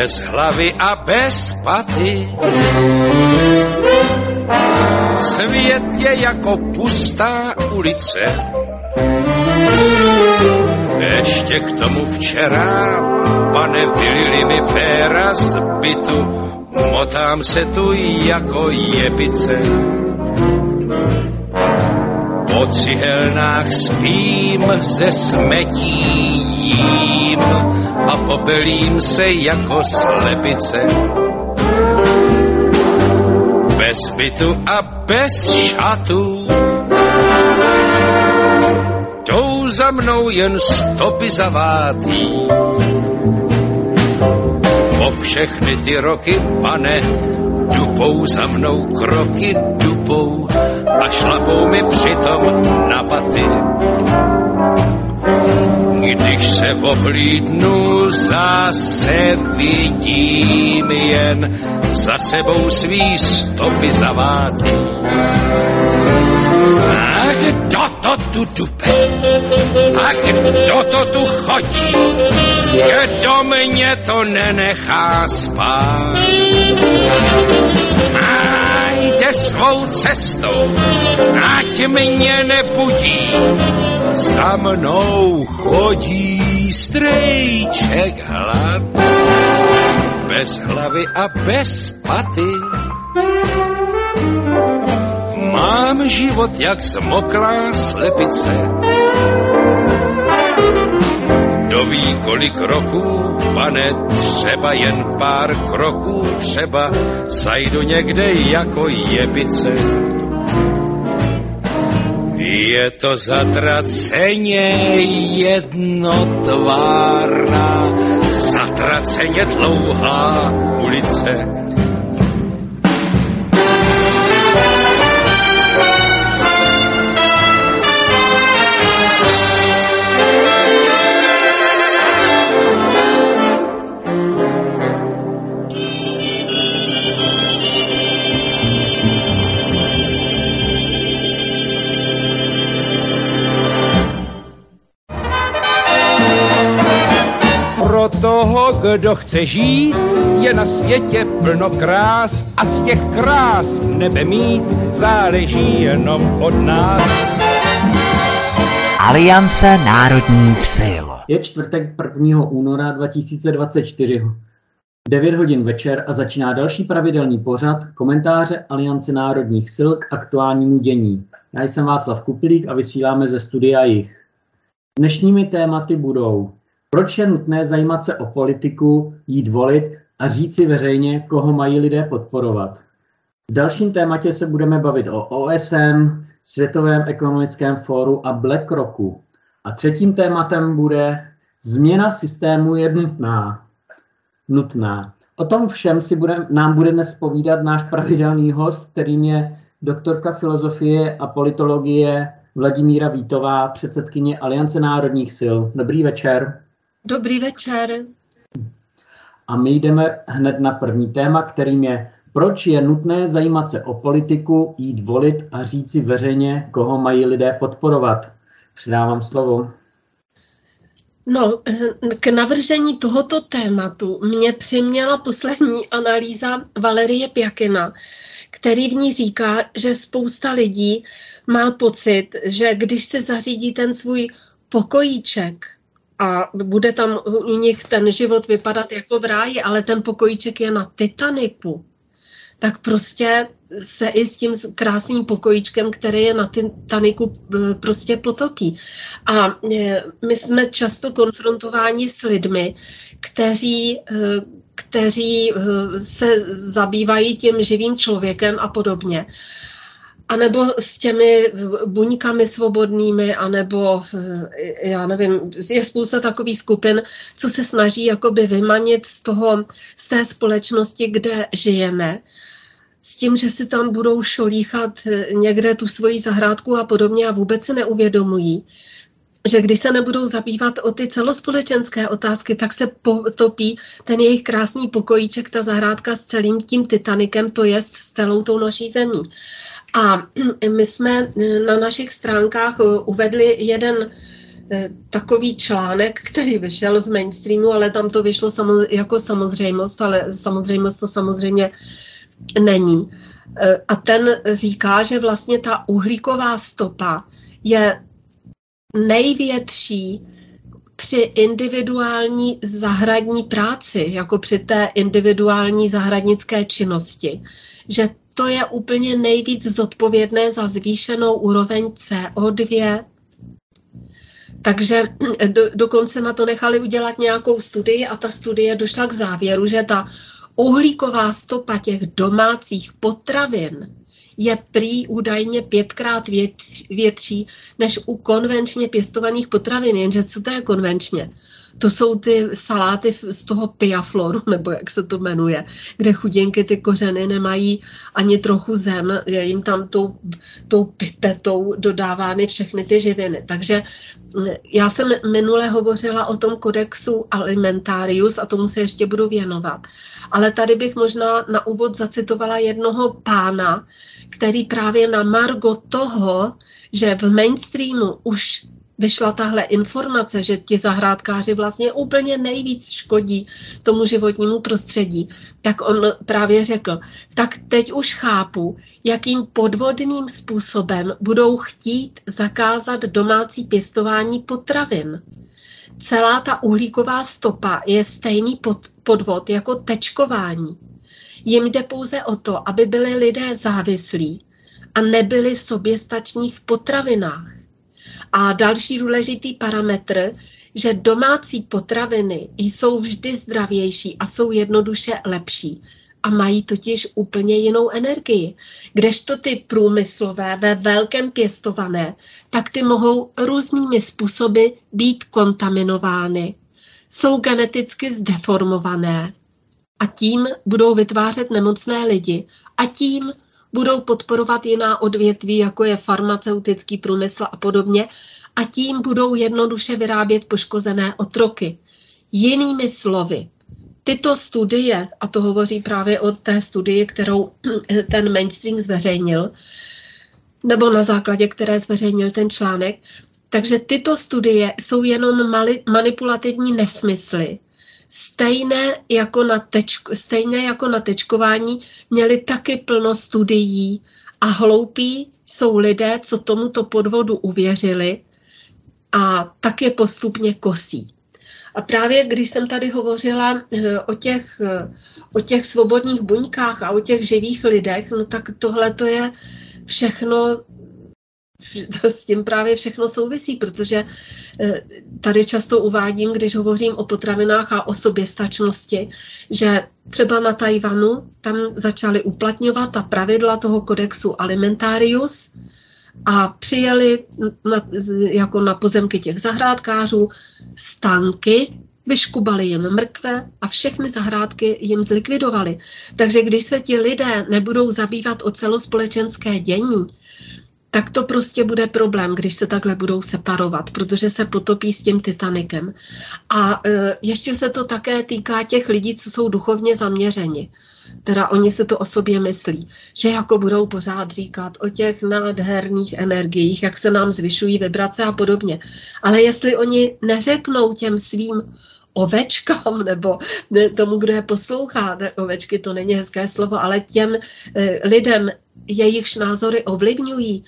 bez hlavy a bez paty. Svět je jako pustá ulice. Ještě k tomu včera, pane, vylili mi péra z bytu, motám se tu jako jebice. Po cihelnách spím ze smetím a popelím se jako slepice bez bytu a bez šatů. Jdou za mnou jen stopy zavátý. Po všechny ty roky, pane, dupou za mnou kroky, dupou a šlapou mi přitom na paty. Když se ohlídnu, zase vidím jen za sebou svý stopy zavátý. A kdo to tu dupe? A kdo to tu chodí? Kdo mě to nenechá spát? Svou cestou, ať mě nebudí za mnou chodí strejček hlad, bez hlavy a bez paty. Mám život jak zmoklá slepice. Kdo ví, kolik roků, pane, třeba jen pár kroků, třeba zajdu někde jako jebice. Je to zatraceně jednotvárná, zatraceně dlouhá ulice kdo chce žít, je na světě plno krás a z těch krás nebe mít záleží jenom od nás. Aliance národních sil. Je čtvrtek 1. února 2024. 9 hodin večer a začíná další pravidelný pořad komentáře Aliance národních sil k aktuálnímu dění. Já jsem Václav Kuplík a vysíláme ze studia jich. Dnešními tématy budou proč je nutné zajímat se o politiku, jít volit a říci veřejně, koho mají lidé podporovat? V dalším tématě se budeme bavit o OSN, Světovém ekonomickém fóru a BlackRocku. A třetím tématem bude změna systému je nutná. Nutná. O tom všem si bude, nám bude dnes povídat náš pravidelný host, kterým je doktorka filozofie a politologie Vladimíra Vítová, předsedkyně Aliance národních sil. Dobrý večer. Dobrý večer. A my jdeme hned na první téma, kterým je, proč je nutné zajímat se o politiku, jít volit a říci veřejně, koho mají lidé podporovat. Předávám slovo. No, k navržení tohoto tématu mě přiměla poslední analýza Valerie Pjakina, který v ní říká, že spousta lidí má pocit, že když se zařídí ten svůj pokojíček, a bude tam u nich ten život vypadat jako v ráji, ale ten pokojíček je na Titaniku, tak prostě se i s tím krásným pokojíčkem, který je na Titaniku, e, prostě potopí. A e, my jsme často konfrontováni s lidmi, kteří, e, kteří se zabývají tím živým člověkem a podobně anebo s těmi buňkami svobodnými, anebo eh, já nevím, je spousta takových skupin, co se snaží jakoby vymanit z, toho, z té společnosti, kde žijeme, s tím, že si tam budou šolíchat eh, někde tu svoji zahrádku a podobně a vůbec se neuvědomují, že když se nebudou zabývat o ty celospolečenské otázky, tak se potopí ten jejich krásný pokojíček, ta zahrádka s celým tím Titanikem, to jest s celou tou naší zemí. A my jsme na našich stránkách uvedli jeden takový článek, který vyšel v mainstreamu, ale tam to vyšlo jako samozřejmost, ale samozřejmost to samozřejmě není. A ten říká, že vlastně ta uhlíková stopa je největší při individuální zahradní práci, jako při té individuální zahradnické činnosti, že to je úplně nejvíc zodpovědné za zvýšenou úroveň CO2. Takže do, dokonce na to nechali udělat nějakou studii a ta studie došla k závěru, že ta uhlíková stopa těch domácích potravin je prý údajně pětkrát větší než u konvenčně pěstovaných potravin. Jenže co to je konvenčně? To jsou ty saláty z toho piafloru, nebo jak se to jmenuje, kde chudinky ty kořeny nemají ani trochu zem, je jim tam tou, tou pipetou dodávány všechny ty živiny. Takže mm, já jsem minule hovořila o tom kodexu alimentarius a tomu se ještě budu věnovat. Ale tady bych možná na úvod zacitovala jednoho pána, který právě na margo toho, že v mainstreamu už vyšla tahle informace, že ti zahrádkáři vlastně úplně nejvíc škodí tomu životnímu prostředí, tak on právě řekl, tak teď už chápu, jakým podvodným způsobem budou chtít zakázat domácí pěstování potravin. Celá ta uhlíková stopa je stejný podvod jako tečkování. Jim jde pouze o to, aby byli lidé závislí a nebyli soběstační v potravinách. A další důležitý parametr, že domácí potraviny jsou vždy zdravější a jsou jednoduše lepší a mají totiž úplně jinou energii. Kdežto ty průmyslové ve velkém pěstované, tak ty mohou různými způsoby být kontaminovány. Jsou geneticky zdeformované a tím budou vytvářet nemocné lidi a tím budou podporovat jiná odvětví, jako je farmaceutický průmysl a podobně, a tím budou jednoduše vyrábět poškozené otroky. Jinými slovy, tyto studie, a to hovoří právě o té studii, kterou ten mainstream zveřejnil, nebo na základě které zveřejnil ten článek, takže tyto studie jsou jenom mali, manipulativní nesmysly, stejné jako, na tečko, stejné jako na tečkování měli taky plno studií a hloupí jsou lidé, co tomuto podvodu uvěřili a tak je postupně kosí. A právě když jsem tady hovořila eh, o těch, eh, o těch svobodných buňkách a o těch živých lidech, no tak tohle to je všechno to s tím právě všechno souvisí, protože eh, tady často uvádím, když hovořím o potravinách a o soběstačnosti, že třeba na Tajvanu tam začali uplatňovat ta pravidla toho kodexu alimentarius a přijeli na, jako na pozemky těch zahrádkářů stanky, vyškubali jim mrkve a všechny zahrádky jim zlikvidovali. Takže když se ti lidé nebudou zabývat o celospolečenské dění, tak to prostě bude problém, když se takhle budou separovat, protože se potopí s tím Titanikem. A e, ještě se to také týká těch lidí, co jsou duchovně zaměřeni. Teda oni se to o sobě myslí, že jako budou pořád říkat o těch nádherných energiích, jak se nám zvyšují vibrace a podobně. Ale jestli oni neřeknou těm svým ovečkám nebo tomu, kdo je poslouchá, ovečky to není hezké slovo, ale těm e, lidem, jejichž názory ovlivňují,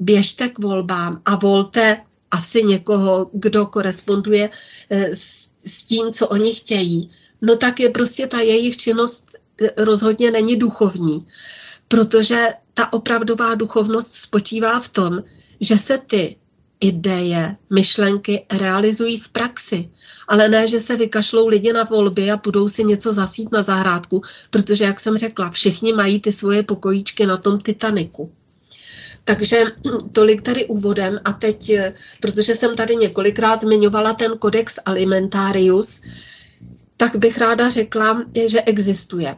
běžte k volbám a volte asi někoho, kdo koresponduje eh, s, s tím, co oni chtějí, no tak je prostě ta jejich činnost eh, rozhodně není duchovní. Protože ta opravdová duchovnost spočívá v tom, že se ty ideje, myšlenky realizují v praxi. Ale ne, že se vykašlou lidi na volby a budou si něco zasít na zahrádku, protože, jak jsem řekla, všichni mají ty svoje pokojíčky na tom Titaniku. Takže tolik tady úvodem a teď, protože jsem tady několikrát zmiňovala ten kodex alimentarius, tak bych ráda řekla, že existuje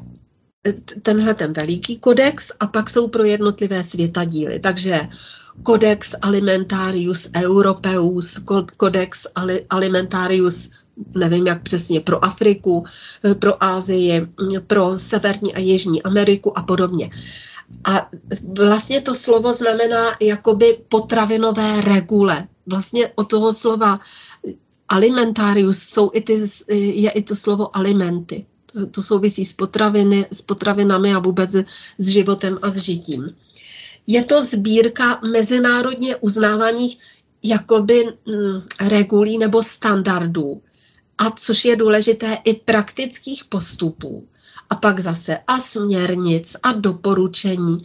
tenhle ten veliký kodex a pak jsou pro jednotlivé světadíly. Takže Codex Alimentarius Europeus, Codex Alimentarius, nevím jak přesně, pro Afriku, pro Asii, pro Severní a Jižní Ameriku a podobně. A vlastně to slovo znamená jakoby potravinové regule. vlastně od toho slova alimentarius jsou i ty, je i to slovo alimenty. To, souvisí s, potraviny, s potravinami a vůbec s životem a s žitím. Je to sbírka mezinárodně uznávaných jakoby mm, regulí nebo standardů, a což je důležité, i praktických postupů. A pak zase a směrnic a doporučení.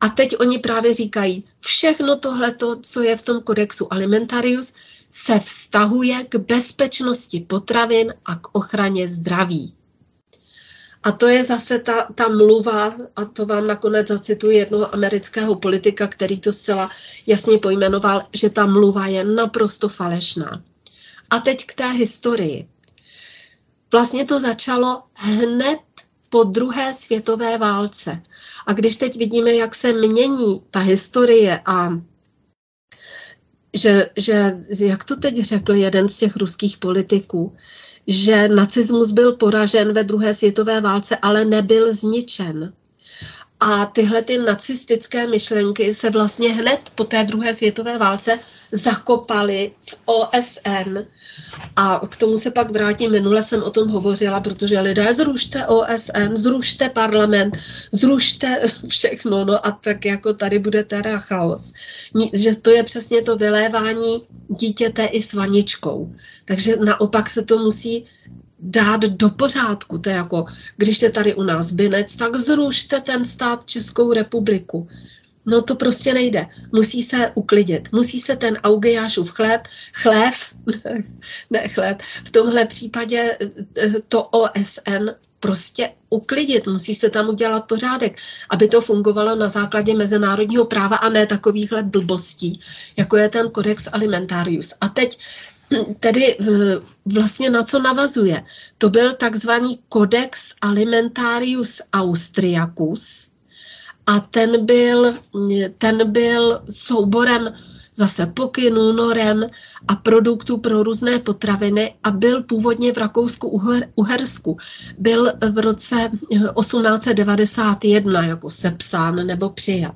A teď oni právě říkají, všechno tohle, co je v tom kodexu alimentarius, se vztahuje k bezpečnosti potravin a k ochraně zdraví. A to je zase ta, ta mluva, a to vám nakonec zacituji jednoho amerického politika, který to zcela jasně pojmenoval, že ta mluva je naprosto falešná. A teď k té historii. Vlastně to začalo hned po druhé světové válce. A když teď vidíme, jak se mění ta historie a že, že jak to teď řekl jeden z těch ruských politiků, že nacismus byl poražen ve druhé světové válce, ale nebyl zničen. A tyhle ty nacistické myšlenky se vlastně hned po té druhé světové válce zakopaly v OSN. A k tomu se pak vrátím. Minule jsem o tom hovořila, protože lidé zrušte OSN, zrušte parlament, zrušte všechno. No a tak jako tady bude teda chaos. Že to je přesně to vylévání dítěte i s vaničkou. Takže naopak se to musí dát do pořádku. To je jako, když je tady u nás binec, tak zrušte ten stát Českou republiku. No to prostě nejde. Musí se uklidit. Musí se ten Augejášův chléb, chlév, ne chléb, v tomhle případě eh, to OSN prostě uklidit, musí se tam udělat pořádek, aby to fungovalo na základě mezinárodního práva a ne takovýchhle blbostí, jako je ten Codex Alimentarius. A teď tedy eh, vlastně na co navazuje. To byl takzvaný Codex Alimentarius Austriacus a ten byl, ten byl souborem zase pokynů, norem a produktů pro různé potraviny a byl původně v Rakousku-Uhersku. Byl v roce 1891 jako sepsán nebo přijat.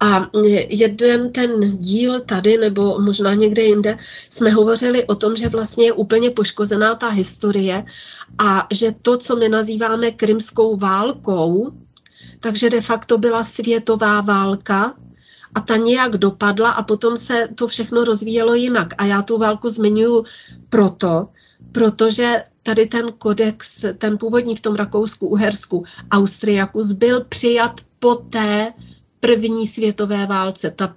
A jeden ten díl tady, nebo možná někde jinde, jsme hovořili o tom, že vlastně je úplně poškozená ta historie a že to, co my nazýváme krymskou válkou, takže de facto byla světová válka, a ta nějak dopadla a potom se to všechno rozvíjelo jinak. A já tu válku zmiňuji proto, protože tady ten kodex, ten původní v tom Rakousku, Uhersku, Austriakus byl přijat po té první světové válce. Ta,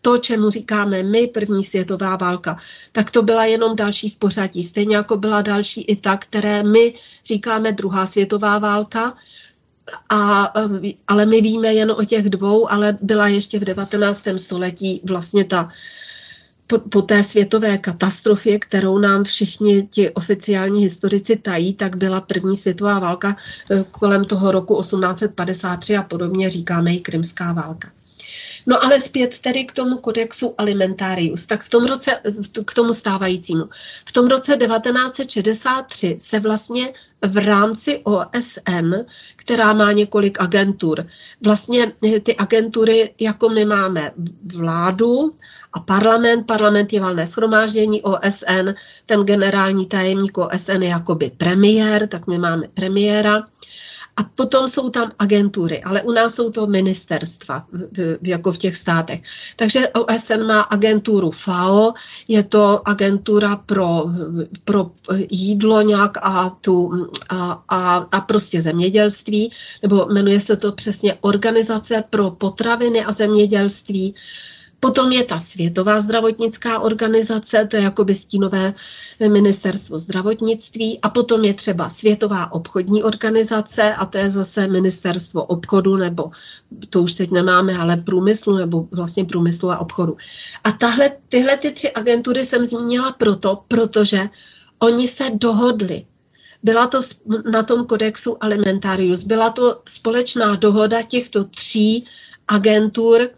to, čemu říkáme my, první světová válka, tak to byla jenom další v pořadí. Stejně jako byla další i ta, které my říkáme druhá světová válka, a, ale my víme jen o těch dvou, ale byla ještě v 19. století vlastně ta po, po té světové katastrofě, kterou nám všichni ti oficiální historici tají, tak byla první světová válka eh, kolem toho roku 1853 a podobně říkáme i krymská válka. No ale zpět tedy k tomu kodexu alimentarius, tak v tom roce, k tomu stávajícímu. V tom roce 1963 se vlastně v rámci OSN, která má několik agentur, vlastně ty agentury, jako my máme vládu a parlament, parlament je valné schromáždění OSN, ten generální tajemník OSN je jakoby premiér, tak my máme premiéra a potom jsou tam agentury, ale u nás jsou to ministerstva, jako v těch státech. Takže OSN má agenturu FAO, je to agentura pro, pro jídlo nějak a, tu, a, a, a prostě zemědělství, nebo jmenuje se to přesně Organizace pro potraviny a zemědělství. Potom je ta Světová zdravotnická organizace, to je jako stínové ministerstvo zdravotnictví. A potom je třeba Světová obchodní organizace, a to je zase ministerstvo obchodu, nebo to už teď nemáme, ale průmyslu, nebo vlastně průmyslu a obchodu. A tahle, tyhle ty tři agentury jsem zmínila proto, protože oni se dohodli byla to na tom kodexu Alimentarius, byla to společná dohoda těchto tří agentur,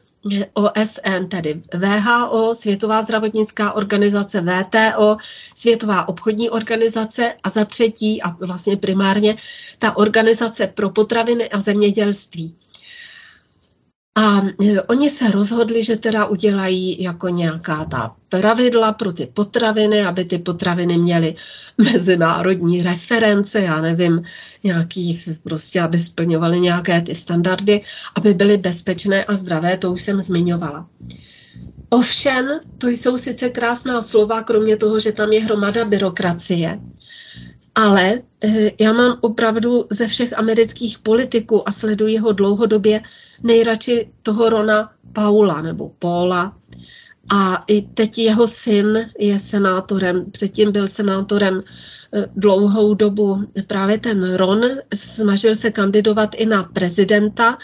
OSN, tedy VHO, Světová zdravotnická organizace, VTO, Světová obchodní organizace a za třetí a vlastně primárně ta organizace pro potraviny a zemědělství. A e, oni se rozhodli, že teda udělají jako nějaká ta pravidla pro ty potraviny, aby ty potraviny měly mezinárodní reference, já nevím, nějaký, prostě, aby splňovaly nějaké ty standardy, aby byly bezpečné a zdravé, to už jsem zmiňovala. Ovšem, to jsou sice krásná slova, kromě toho, že tam je hromada byrokracie, ale eh, já mám opravdu ze všech amerických politiků a sleduji ho dlouhodobě nejradši toho Rona Paula nebo Paula. A i teď jeho syn je senátorem, předtím byl senátorem eh, dlouhou dobu právě ten Ron, snažil se kandidovat i na prezidenta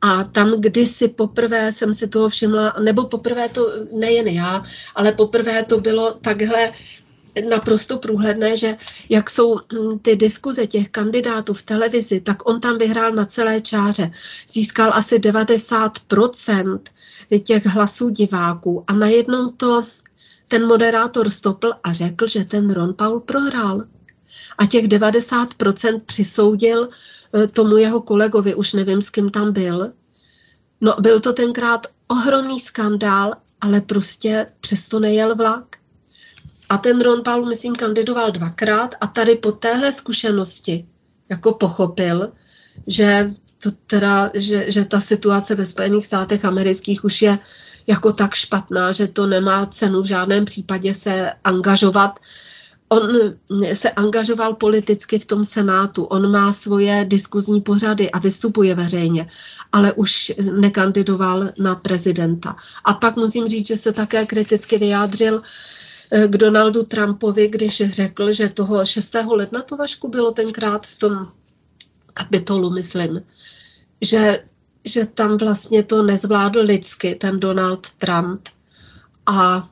a tam kdysi poprvé jsem si toho všimla, nebo poprvé to nejen já, ale poprvé to bylo takhle naprosto průhledné, že jak jsou hm, ty diskuze těch kandidátů v televizi, tak on tam vyhrál na celé čáře. Získal asi 90% těch hlasů diváků a najednou to ten moderátor stopl a řekl, že ten Ron Paul prohrál. A těch 90% přisoudil eh, tomu jeho kolegovi, už nevím, s kým tam byl. No, byl to tenkrát ohromný skandál, ale prostě přesto nejel vlak. A ten Ron Paul, myslím, kandidoval dvakrát a tady po téhle zkušenosti jako pochopil, že, to teda, že, že ta situace ve Spojených státech amerických už je jako tak špatná, že to nemá cenu v žádném případě se angažovat. On se angažoval politicky v tom senátu, on má svoje diskuzní pořady a vystupuje veřejně, ale už nekandidoval na prezidenta. A pak musím říct, že se také kriticky vyjádřil Eh, k Donaldu Trumpovi, když řekl, že toho 6. ledna to Vašku bylo tenkrát v tom kapitolu, myslím, že, že tam vlastně to nezvládl lidsky, ten Donald Trump. A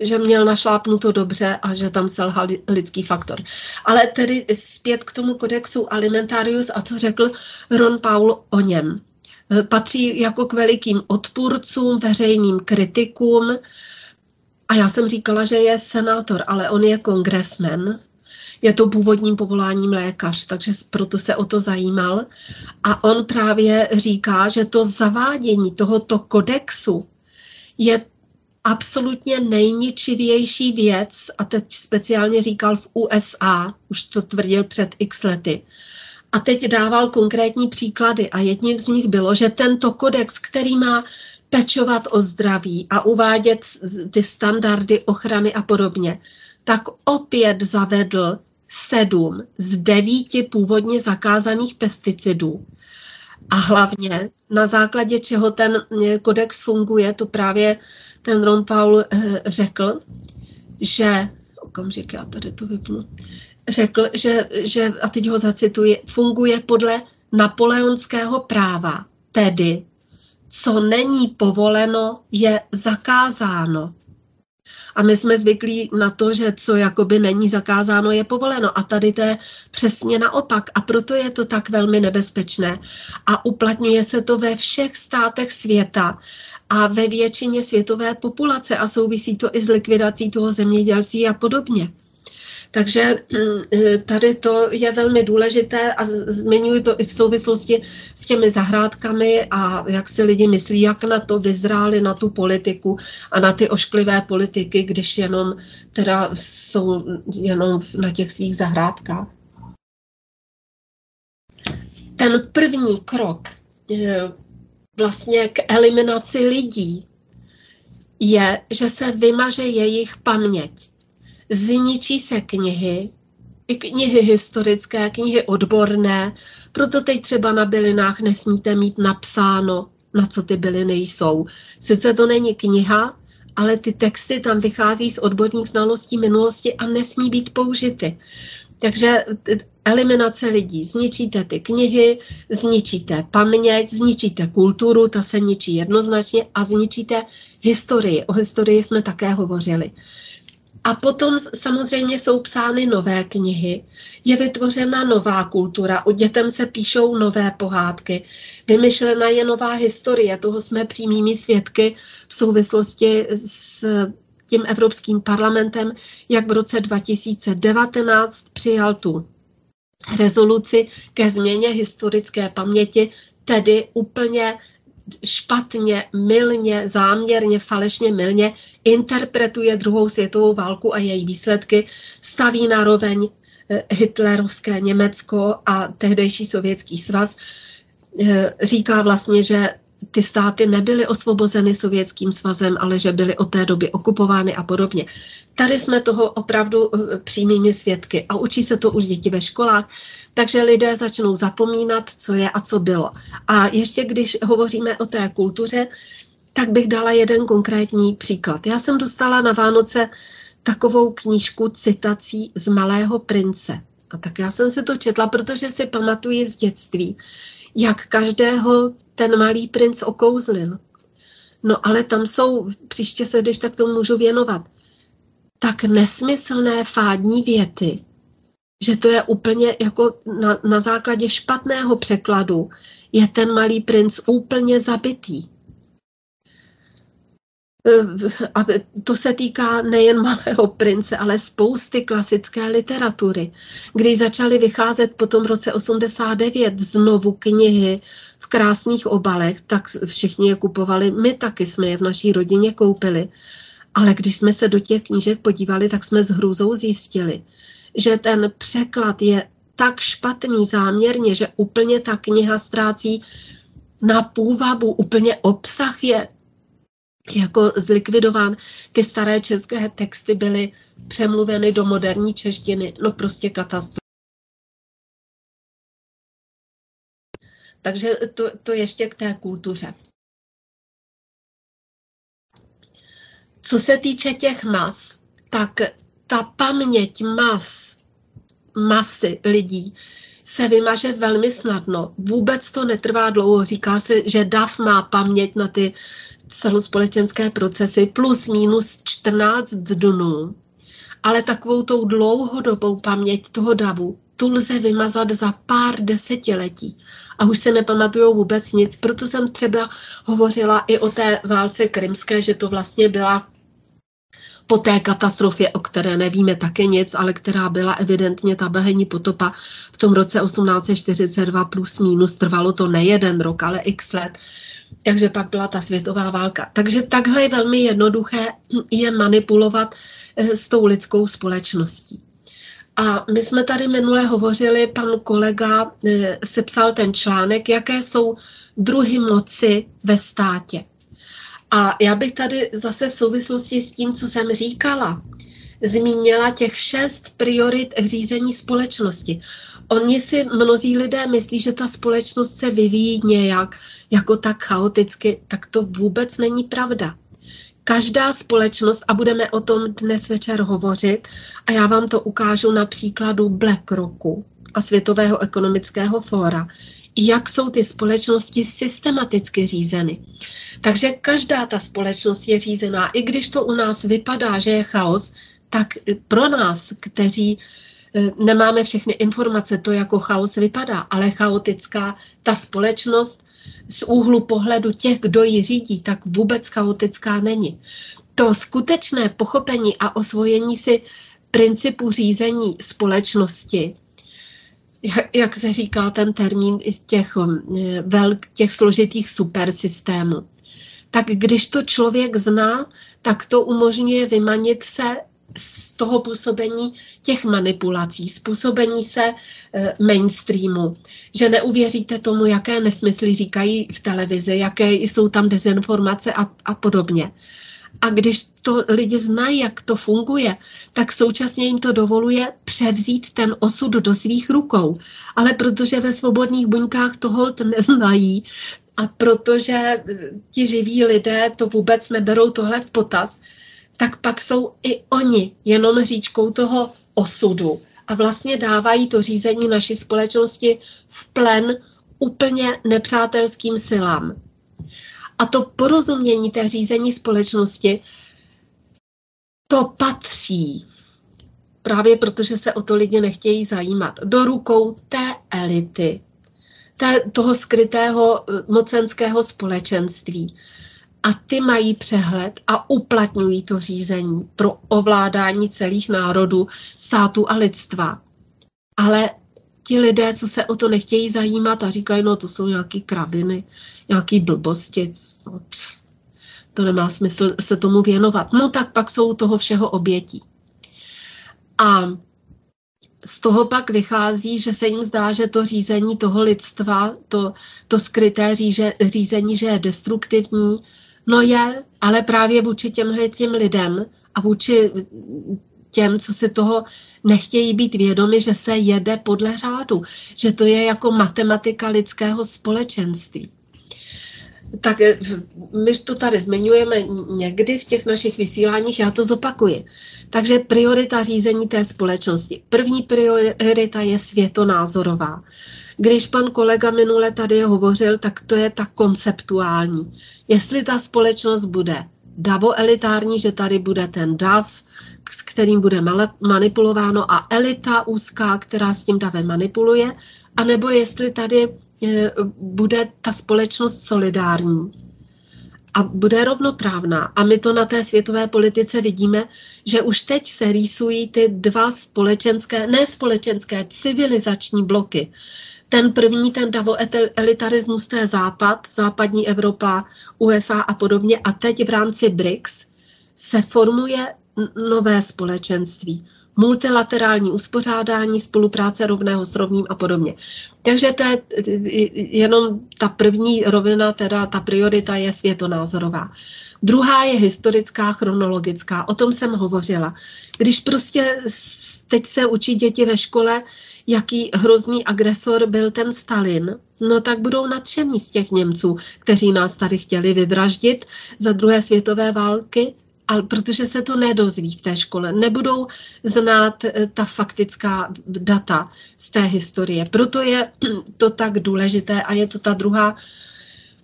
že měl našlápnuto dobře a že tam selhal lidský faktor. Ale tedy zpět k tomu kodexu Alimentarius a co řekl Ron Paul o něm. Eh, patří jako k velikým odpůrcům, veřejným kritikům, a já jsem říkala, že je senátor, ale on je kongresmen. Je to původním povoláním lékař, takže proto se o to zajímal. A on právě říká, že to zavádění tohoto kodexu je absolutně nejničivější věc, a teď speciálně říkal v USA, už to tvrdil před x lety. A teď dával konkrétní příklady a jedním z nich bylo, že tento kodex, který má pečovat o zdraví a uvádět ty standardy ochrany a podobně, tak opět zavedl sedm z devíti původně zakázaných pesticidů. A hlavně na základě čeho ten eh, kodex funguje, to právě ten Ron Paul eh, řekl, že, okamžik, já tady to vypnu, řekl, že, že a teď ho zacituji, funguje podle napoleonského práva, tedy co není povoleno, je zakázáno. A my jsme zvyklí na to, že co jakoby není zakázáno, je povoleno. A tady to je přesně naopak. A proto je to tak velmi nebezpečné. A uplatňuje se to ve všech státech světa a ve většině světové populace. A souvisí to i s likvidací toho zemědělství a podobně. Takže mm, e, tady to je velmi důležité a zmiňuji to i v souvislosti s těmi zahrádkami a jak si lidi myslí, jak na to vyzráli, na tu politiku a na ty ošklivé politiky, když jenom teda jsou jenom na těch svých zahrádkách. Ten první krok e, vlastně k eliminaci lidí je, že se vymaže jejich paměť zničí se knihy, i knihy historické, knihy odborné, proto teď třeba na bylinách nesmíte mít napsáno, na co ty byliny jsou. Sice to není kniha, ale ty texty tam vychází z odborných znalostí minulosti a nesmí být použity. Takže eliminace lidí. Zničíte ty knihy, zničíte paměť, zničíte kulturu, ta se ničí jednoznačně a zničíte historii. O historii jsme také hovořili. A potom samozřejmě jsou psány nové knihy, je vytvořena nová kultura, o dětem se píšou nové pohádky, vymyšlena je nová historie, toho jsme přímými svědky v souvislosti s tím Evropským parlamentem, jak v roce 2019 přijal tu rezoluci ke změně historické paměti, tedy úplně špatně, milně, záměrně, falešně, milně interpretuje druhou světovou válku a její výsledky, staví na roveň eh, hitlerovské Německo a tehdejší sovětský svaz, eh, říká vlastně, že ty státy nebyly osvobozeny sovětským svazem, ale že byly od té doby okupovány a podobně. Tady jsme toho opravdu eh, přímými svědky a učí se to už děti ve školách, takže lidé začnou zapomínat, co je a co bylo. A ještě když hovoříme o té kultuře, tak bych dala jeden konkrétní příklad. Já jsem dostala na Vánoce takovou knížku citací z Malého prince. A tak já jsem si to četla, protože si pamatuji z dětství, jak každého ten malý princ okouzlil. No ale tam jsou, příště se, když tak tomu můžu věnovat, tak nesmyslné fádní věty, že to je úplně jako na, na základě špatného překladu, je ten malý princ úplně zabitý. A to se týká nejen Malého prince, ale spousty klasické literatury. Když začaly vycházet po tom roce 89 znovu knihy v krásných obalech, tak všichni je kupovali. My taky jsme je v naší rodině koupili. Ale když jsme se do těch knížek podívali, tak jsme s hrůzou zjistili, že ten překlad je tak špatný záměrně, že úplně ta kniha ztrácí na půvabu, úplně obsah je jako zlikvidován. Ty staré české texty byly přemluveny do moderní češtiny. No prostě katastrofa. Takže to, to ještě k té kultuře. Co se týče těch mas, tak ta paměť mas, masy lidí se vymaže velmi snadno. Vůbec to netrvá dlouho. Říká se, že DAF má paměť na ty celospolečenské procesy plus minus 14 dnů. Ale takovou tou dlouhodobou paměť toho davu, tu lze vymazat za pár desetiletí. A už se nepamatujou vůbec nic. Proto jsem třeba hovořila i o té válce krymské, že to vlastně byla po té katastrofě, o které nevíme také nic, ale která byla evidentně ta behení potopa v tom roce 1842 plus minus, trvalo to ne jeden rok, ale x let. Takže pak byla ta světová válka. Takže takhle je velmi jednoduché je manipulovat eh, s tou lidskou společností. A my jsme tady minule hovořili, pan kolega eh, sepsal ten článek, jaké jsou druhy moci ve státě. A já bych tady zase v souvislosti s tím, co jsem říkala, zmínila těch šest priorit řízení společnosti. Oni si mnozí lidé myslí, že ta společnost se vyvíjí nějak jako tak chaoticky, tak to vůbec není pravda. Každá společnost, a budeme o tom dnes večer hovořit, a já vám to ukážu na příkladu BlackRocku a Světového ekonomického fóra, jak jsou ty společnosti systematicky řízeny. Takže každá ta společnost je řízená, i když to u nás vypadá, že je chaos, tak pro nás, kteří eh, nemáme všechny informace, to jako chaos vypadá, ale chaotická ta společnost z úhlu pohledu těch, kdo ji řídí, tak vůbec chaotická není. To skutečné pochopení a osvojení si principu řízení společnosti jak se říká ten termín těch, um, velk, těch složitých supersystémů. Tak když to člověk zná, tak to umožňuje vymanit se z toho působení těch manipulací, způsobení se eh, mainstreamu, že neuvěříte tomu, jaké nesmysly říkají v televizi, jaké jsou tam dezinformace a, a podobně. A když to lidi znají, jak to funguje, tak současně jim to dovoluje převzít ten osud do svých rukou. Ale protože ve svobodných buňkách to hold neznají, a protože eh, ti živí lidé to vůbec neberou tohle v potaz, tak pak jsou i oni jenom říčkou toho osudu a vlastně dávají to řízení naší společnosti v plen úplně nepřátelským silám. A to porozumění té řízení společnosti, to patří, právě protože se o to lidi nechtějí zajímat, do rukou té elity, té, toho skrytého eh, mocenského společenství. A ty mají přehled a uplatňují to řízení pro ovládání celých národů, států a lidstva. Ale ti lidé, co se o to nechtějí zajímat a říkají, no to jsou nějaký kraviny, nějaký blbosti, no, to nemá smysl se tomu věnovat. No tak pak jsou toho všeho obětí. A z toho pak vychází, že se jim zdá, že to řízení toho lidstva, to, to skryté říže, řízení, že je destruktivní, no je, ale právě vůči těmhle těm lidem a vůči těm, co si toho nechtějí být vědomi, že se jede podle řádu, že to je jako matematika lidského společenství. Tak eh, my to tady zmiňujeme někdy v těch našich vysíláních, já to zopakuji. Takže priorita řízení té společnosti. První priorita je světonázorová. Když pan kolega minule tady hovořil, tak to je ta konceptuální. Jestli ta společnost bude davoelitární, že tady bude ten dav, s kterým bude manipulováno a elita úzká, která s tím davem manipuluje, anebo jestli tady e, bude ta společnost solidární a bude rovnoprávná. A my to na té světové politice vidíme, že už teď se rýsují ty dva společenské, ne společenské, civilizační bloky. Ten první, ten davoelitarismus, to je západ, západní Evropa, USA a podobně. A teď v rámci BRICS se formuje nové společenství, multilaterální uspořádání, spolupráce rovného s rovným a podobně. Takže to je jenom ta první rovina, teda ta priorita je světonázorová. Druhá je historická, chronologická. O tom jsem hovořila. Když prostě teď se učí děti ve škole, jaký hrozný agresor byl ten Stalin, no tak budou nadšení z těch Němců, kteří nás tady chtěli vyvraždit za druhé světové války, ale protože se to nedozví v té škole, nebudou znát eh, ta faktická data z té historie. Proto je to tak důležité a je to ta druhá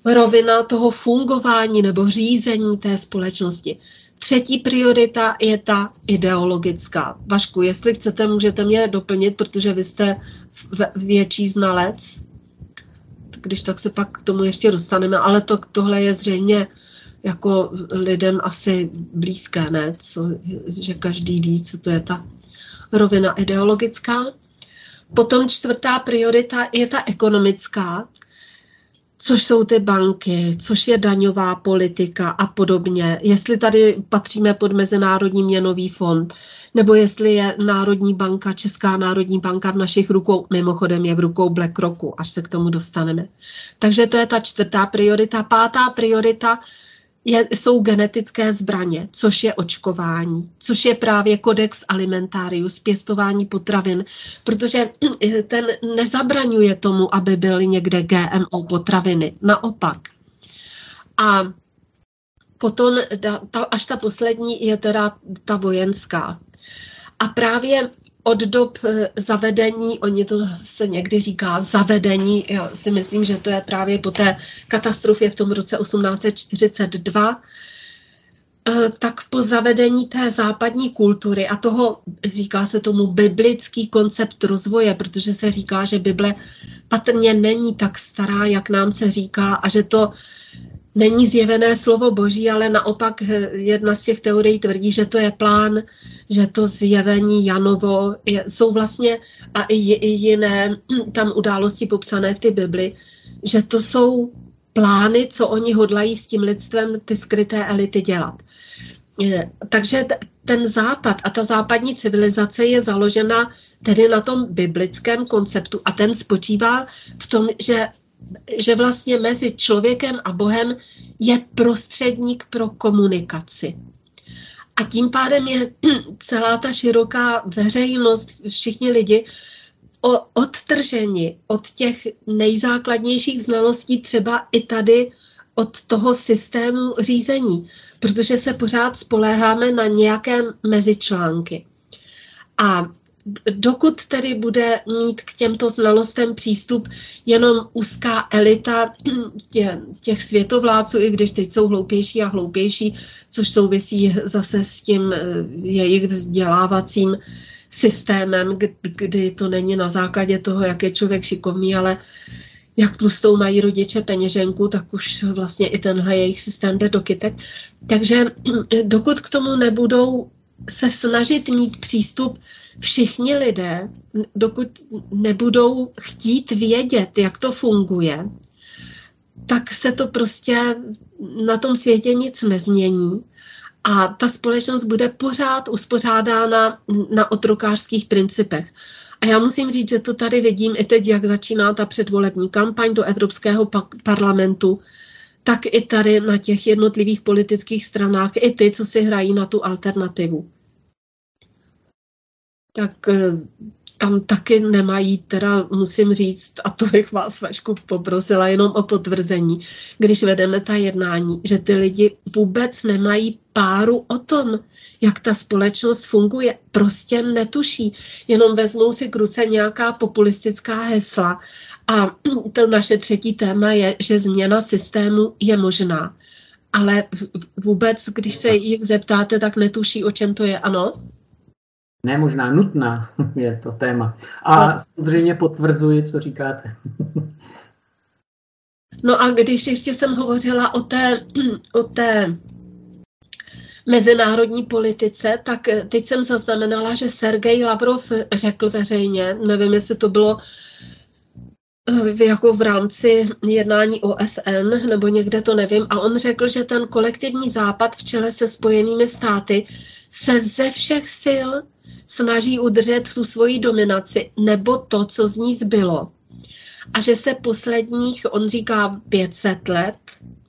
rovina toho fungování nebo řízení té společnosti. Třetí priorita je ta ideologická. Vašku, jestli chcete, můžete mě doplnit, protože vy jste větší znalec. Když tak se pak k tomu ještě dostaneme, ale to, tohle je zřejmě jako lidem asi blízké, ne? Co, že každý ví, co to je ta rovina ideologická. Potom čtvrtá priorita je ta ekonomická, což jsou ty banky, což je daňová politika a podobně. Jestli tady patříme pod Mezinárodní měnový fond, nebo jestli je Národní banka, Česká národní banka v našich rukou, mimochodem je v rukou BlackRocku, až se k tomu dostaneme. Takže to je ta čtvrtá priorita. Pátá priorita je, jsou genetické zbraně, což je očkování, což je právě kodex alimentarius, pěstování potravin, protože ten nezabraňuje tomu, aby byly někde GMO potraviny. Naopak. A potom ta, až ta poslední je teda ta vojenská. A právě od dob eh, zavedení, oni to se někdy říká zavedení, já si myslím, že to je právě po té katastrofě v tom roce 1842, eh, tak po zavedení té západní kultury a toho, říká se tomu biblický koncept rozvoje, protože se říká, že Bible patrně není tak stará, jak nám se říká a že to není zjevené slovo boží, ale naopak eh, jedna z těch teorií tvrdí, že to je plán, že to zjevení Janovo je, jsou vlastně a i, i jiné tam události popsané v té Bibli, že to jsou plány, co oni hodlají s tím lidstvem ty skryté elity dělat. Takže ten západ a ta západní civilizace je založena tedy na tom biblickém konceptu a ten spočívá v tom, že že vlastně mezi člověkem a Bohem je prostředník pro komunikaci. A tím pádem je celá ta široká veřejnost, všichni lidi, odtrženi od těch nejzákladnějších znalostí, třeba i tady od toho systému řízení, protože se pořád spoléháme na nějaké mezičlánky. A dokud tedy bude mít k těmto znalostem přístup jenom úzká elita těch světovládců, i když teď jsou hloupější a hloupější, což souvisí zase s tím eh, jejich vzdělávacím systémem, kdy to není na základě toho, jak je člověk šikovný, ale jak tlustou mají rodiče peněženku, tak už vlastně i tenhle jejich systém jde do kytek. Takže dokud k tomu nebudou se snažit mít přístup všichni lidé, dokud nebudou chtít vědět, jak to funguje, tak se to prostě na tom světě nic nezmění a ta společnost bude pořád uspořádána na otrokářských principech. A já musím říct, že to tady vidím i teď, jak začíná ta předvolební kampaň do Evropského parlamentu, tak i tady na těch jednotlivých politických stranách, i ty, co si hrají na tu alternativu. Tak eh, tam taky nemají, teda musím říct, a to bych vás Vašku poprosila jenom o potvrzení, když vedeme ta jednání, že ty lidi vůbec nemají páru o tom, jak ta společnost funguje. Prostě netuší. Jenom vezmou si k ruce nějaká populistická hesla. A to naše třetí téma je, že změna systému je možná. Ale vůbec, když se jich zeptáte, tak netuší, o čem to je. Ano? Ne možná nutná je to téma. A samozřejmě potvrzuji, co říkáte. No a když ještě jsem hovořila o té, o té mezinárodní politice, tak teď jsem zaznamenala, že Sergej Lavrov řekl veřejně, nevím, jestli to bylo eh, jako v rámci jednání OSN nebo někde to nevím, a on řekl, že ten kolektivní západ v čele se spojenými státy se ze všech sil snaží udržet tu svoji dominaci nebo to, co z ní zbylo. A že se posledních, on říká 500 let,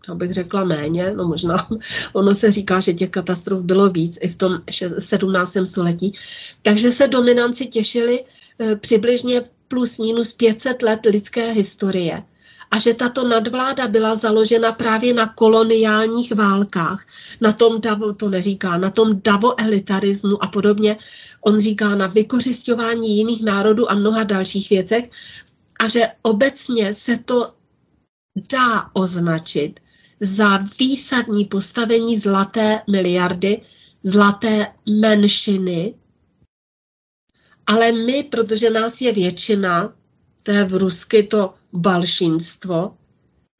já bych řekla méně, no možná, ono se říká, že těch katastrof bylo víc i v tom 17. století, takže se dominanci těšili eh, přibližně plus minus 500 let lidské historie a že tato nadvláda byla založena právě na koloniálních válkách, na tom davo, to neříká, na tom davoelitarismu a podobně. On říká na vykořišťování jiných národů a mnoha dalších věcech a že obecně se to dá označit za výsadní postavení zlaté miliardy, zlaté menšiny, ale my, protože nás je většina, to je v rusky to balšinstvo,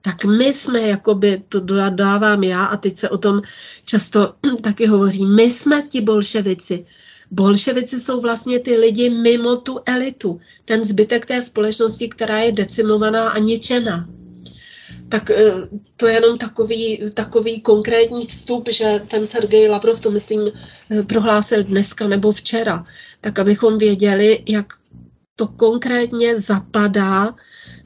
tak my jsme, jakoby, to dodávám já a teď se o tom často taky hovoří, my jsme ti bolševici. Bolševici jsou vlastně ty lidi mimo tu elitu, ten zbytek té společnosti, která je decimovaná a ničená. Tak eh, to je jenom takový, takový konkrétní vstup, že ten Sergej Lavrov to, myslím, eh, prohlásil dneska nebo včera, tak abychom věděli, jak to konkrétně zapadá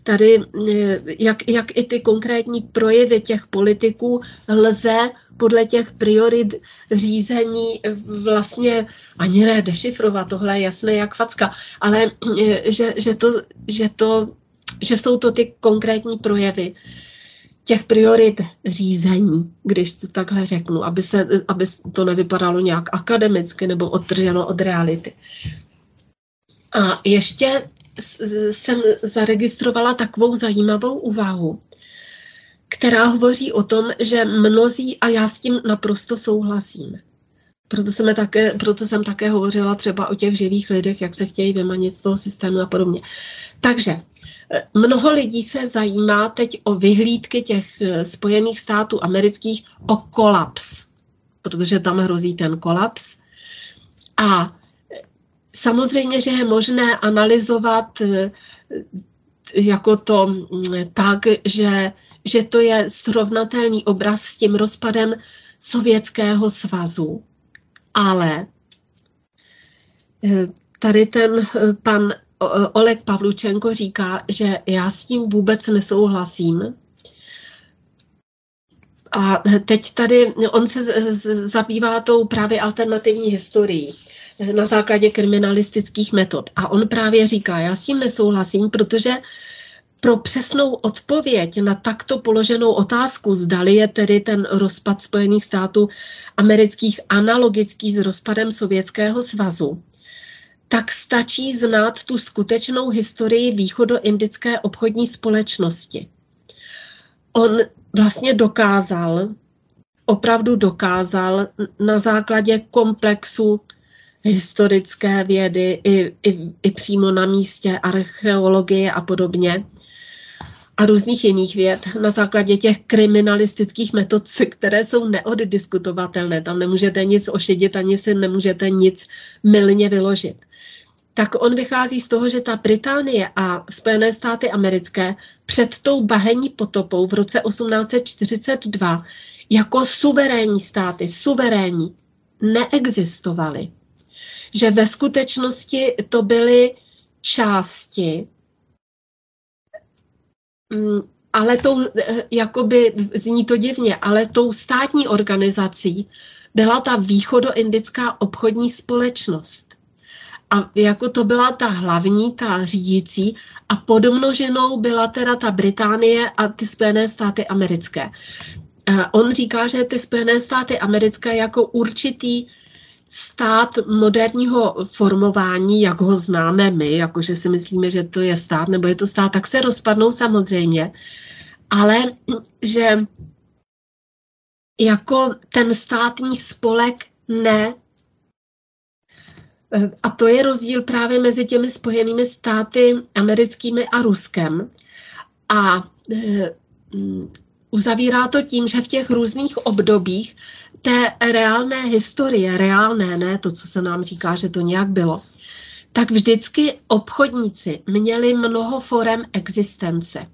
tady, eh, jak, jak i ty konkrétní projevy těch politiků lze podle těch priorit řízení vlastně ani ne dešifrovat, tohle je jasné jak facka, ale že, že, to, že, to, že jsou to ty konkrétní projevy těch priorit řízení, když to takhle řeknu, aby, se, aby to nevypadalo nějak akademicky nebo odtrženo od reality. A ještě jsem zaregistrovala takovou zajímavou úvahu, která hovoří o tom, že mnozí, a já s tím naprosto souhlasím, proto jsem, také, proto jsem také hovořila třeba o těch živých lidech, jak se chtějí vymanit z toho systému a podobně. Takže eh, mnoho lidí se zajímá teď o vyhlídky těch eh, Spojených států amerických o kolaps, protože tam hrozí ten kolaps. A Samozřejmě, že je možné analyzovat eh, jako to mm, tak, že, že to je srovnatelný obraz s tím rozpadem Sovětského svazu. Ale eh, tady ten eh, pan Oleg Pavlučenko říká, že já s tím vůbec nesouhlasím. A teď tady on se zabývá tou právě alternativní historií na základě kriminalistických metod. A on právě říká, já s tím nesouhlasím, protože pro přesnou odpověď na takto položenou otázku, zdali je tedy ten rozpad Spojených států amerických analogický s rozpadem Sovětského svazu, tak stačí znát tu skutečnou historii východoindické obchodní společnosti. On vlastně dokázal, opravdu dokázal na základě komplexu historické vědy, i, i, i přímo na místě, archeologie a podobně. A různých jiných věd na základě těch kriminalistických metod, které jsou neoddiskutovatelné. Tam nemůžete nic ošidit, ani si nemůžete nic mylně vyložit. Tak on vychází z toho, že ta Británie a Spojené státy americké před tou bahení potopou v roce 1842 jako suverénní státy, suverénní, neexistovaly. Že ve skutečnosti to byly části ale tou, eh, jakoby, zní to divně, ale tou státní organizací byla ta východoindická obchodní společnost. A jako to byla ta hlavní, ta řídící a podmnoženou byla teda ta Británie a ty Spojené státy americké. On říká, že ty Spojené státy americké jako určitý stát moderního formování, jak ho známe my, jakože si myslíme, že to je stát nebo je to stát, tak se rozpadnou samozřejmě, ale že jako ten státní spolek ne. A to je rozdíl právě mezi těmi spojenými státy americkými a Ruskem. A e, uzavírá to tím, že v těch různých obdobích té reálné historie, reálné, ne to, co se nám říká, že to nějak bylo, tak vždycky obchodníci měli mnoho forem existence.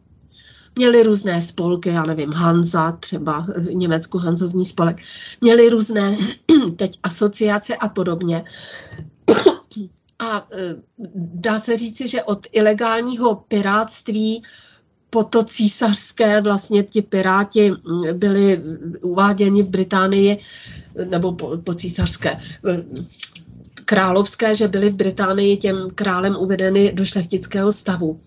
Měli různé spolky, já nevím, Hanza, třeba v Německu Hanzovní spolek, měli různé teď asociace a podobně. A e, dá se říci, že od ilegálního piráctví po to císařské vlastně ti piráti mm, byli uváděni v Británii, nebo po, po císařské, královské, že byli v Británii těm králem uvedeny do šlechtického stavu.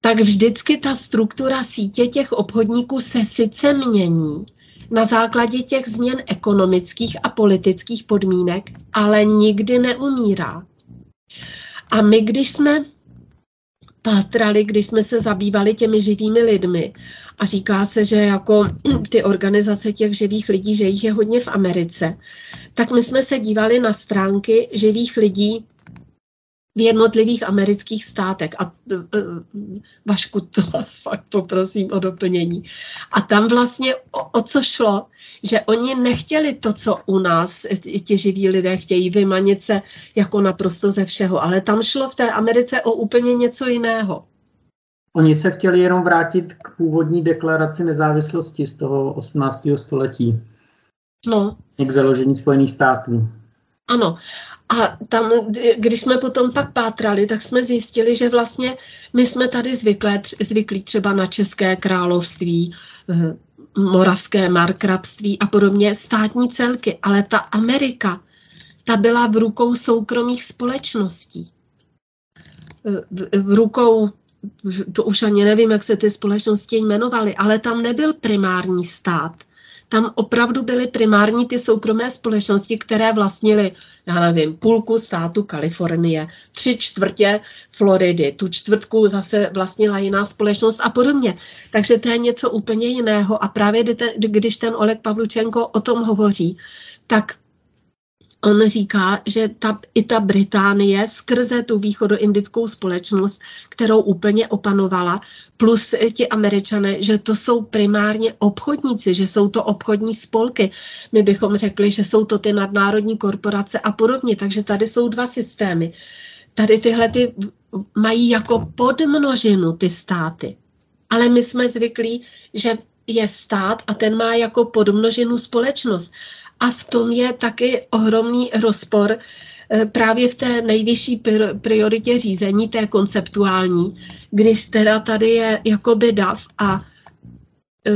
Tak vždycky ta struktura sítě těch obchodníků se sice mění na základě těch změn ekonomických a politických podmínek, ale nikdy neumírá. A my, když jsme pátrali, když jsme se zabývali těmi živými lidmi. A říká se, že jako ty organizace těch živých lidí, že jich je hodně v Americe, tak my jsme se dívali na stránky živých lidí v jednotlivých amerických státech. A e, e, Vašku, to vás fakt poprosím o doplnění. A tam vlastně o, o co šlo, že oni nechtěli to, co u nás ti živí lidé chtějí, vymanit se jako naprosto ze všeho, ale tam šlo v té Americe o úplně něco jiného. Oni se chtěli jenom vrátit k původní deklaraci nezávislosti z toho 18. století. No. K založení Spojených států. Ano. A tam, když jsme potom pak pátrali, tak jsme zjistili, že vlastně my jsme tady zvyklé, zvyklí třeba na České království, eh, moravské markrabství a podobně, státní celky, ale ta Amerika, ta byla v rukou soukromých společností. Eh, v, v rukou, to už ani nevím, jak se ty společnosti jmenovaly, ale tam nebyl primární stát tam opravdu byly primární ty soukromé společnosti, které vlastnily, já nevím, půlku státu Kalifornie, tři čtvrtě Floridy, tu čtvrtku zase vlastnila jiná společnost a podobně. Takže to je něco úplně jiného a právě když ten Oleg Pavlučenko o tom hovoří, tak On říká, že ta, i ta Británie skrze tu východoindickou společnost, kterou úplně opanovala, plus ti američané, že to jsou primárně obchodníci, že jsou to obchodní spolky. My bychom řekli, že jsou to ty nadnárodní korporace a podobně. Takže tady jsou dva systémy. Tady tyhle ty mají jako podmnožinu ty státy. Ale my jsme zvyklí, že je stát a ten má jako podmnožinu společnost. A v tom je taky ohromný rozpor eh, právě v té nejvyšší prioritě řízení, té konceptuální, když teda tady je jakoby dav a eh,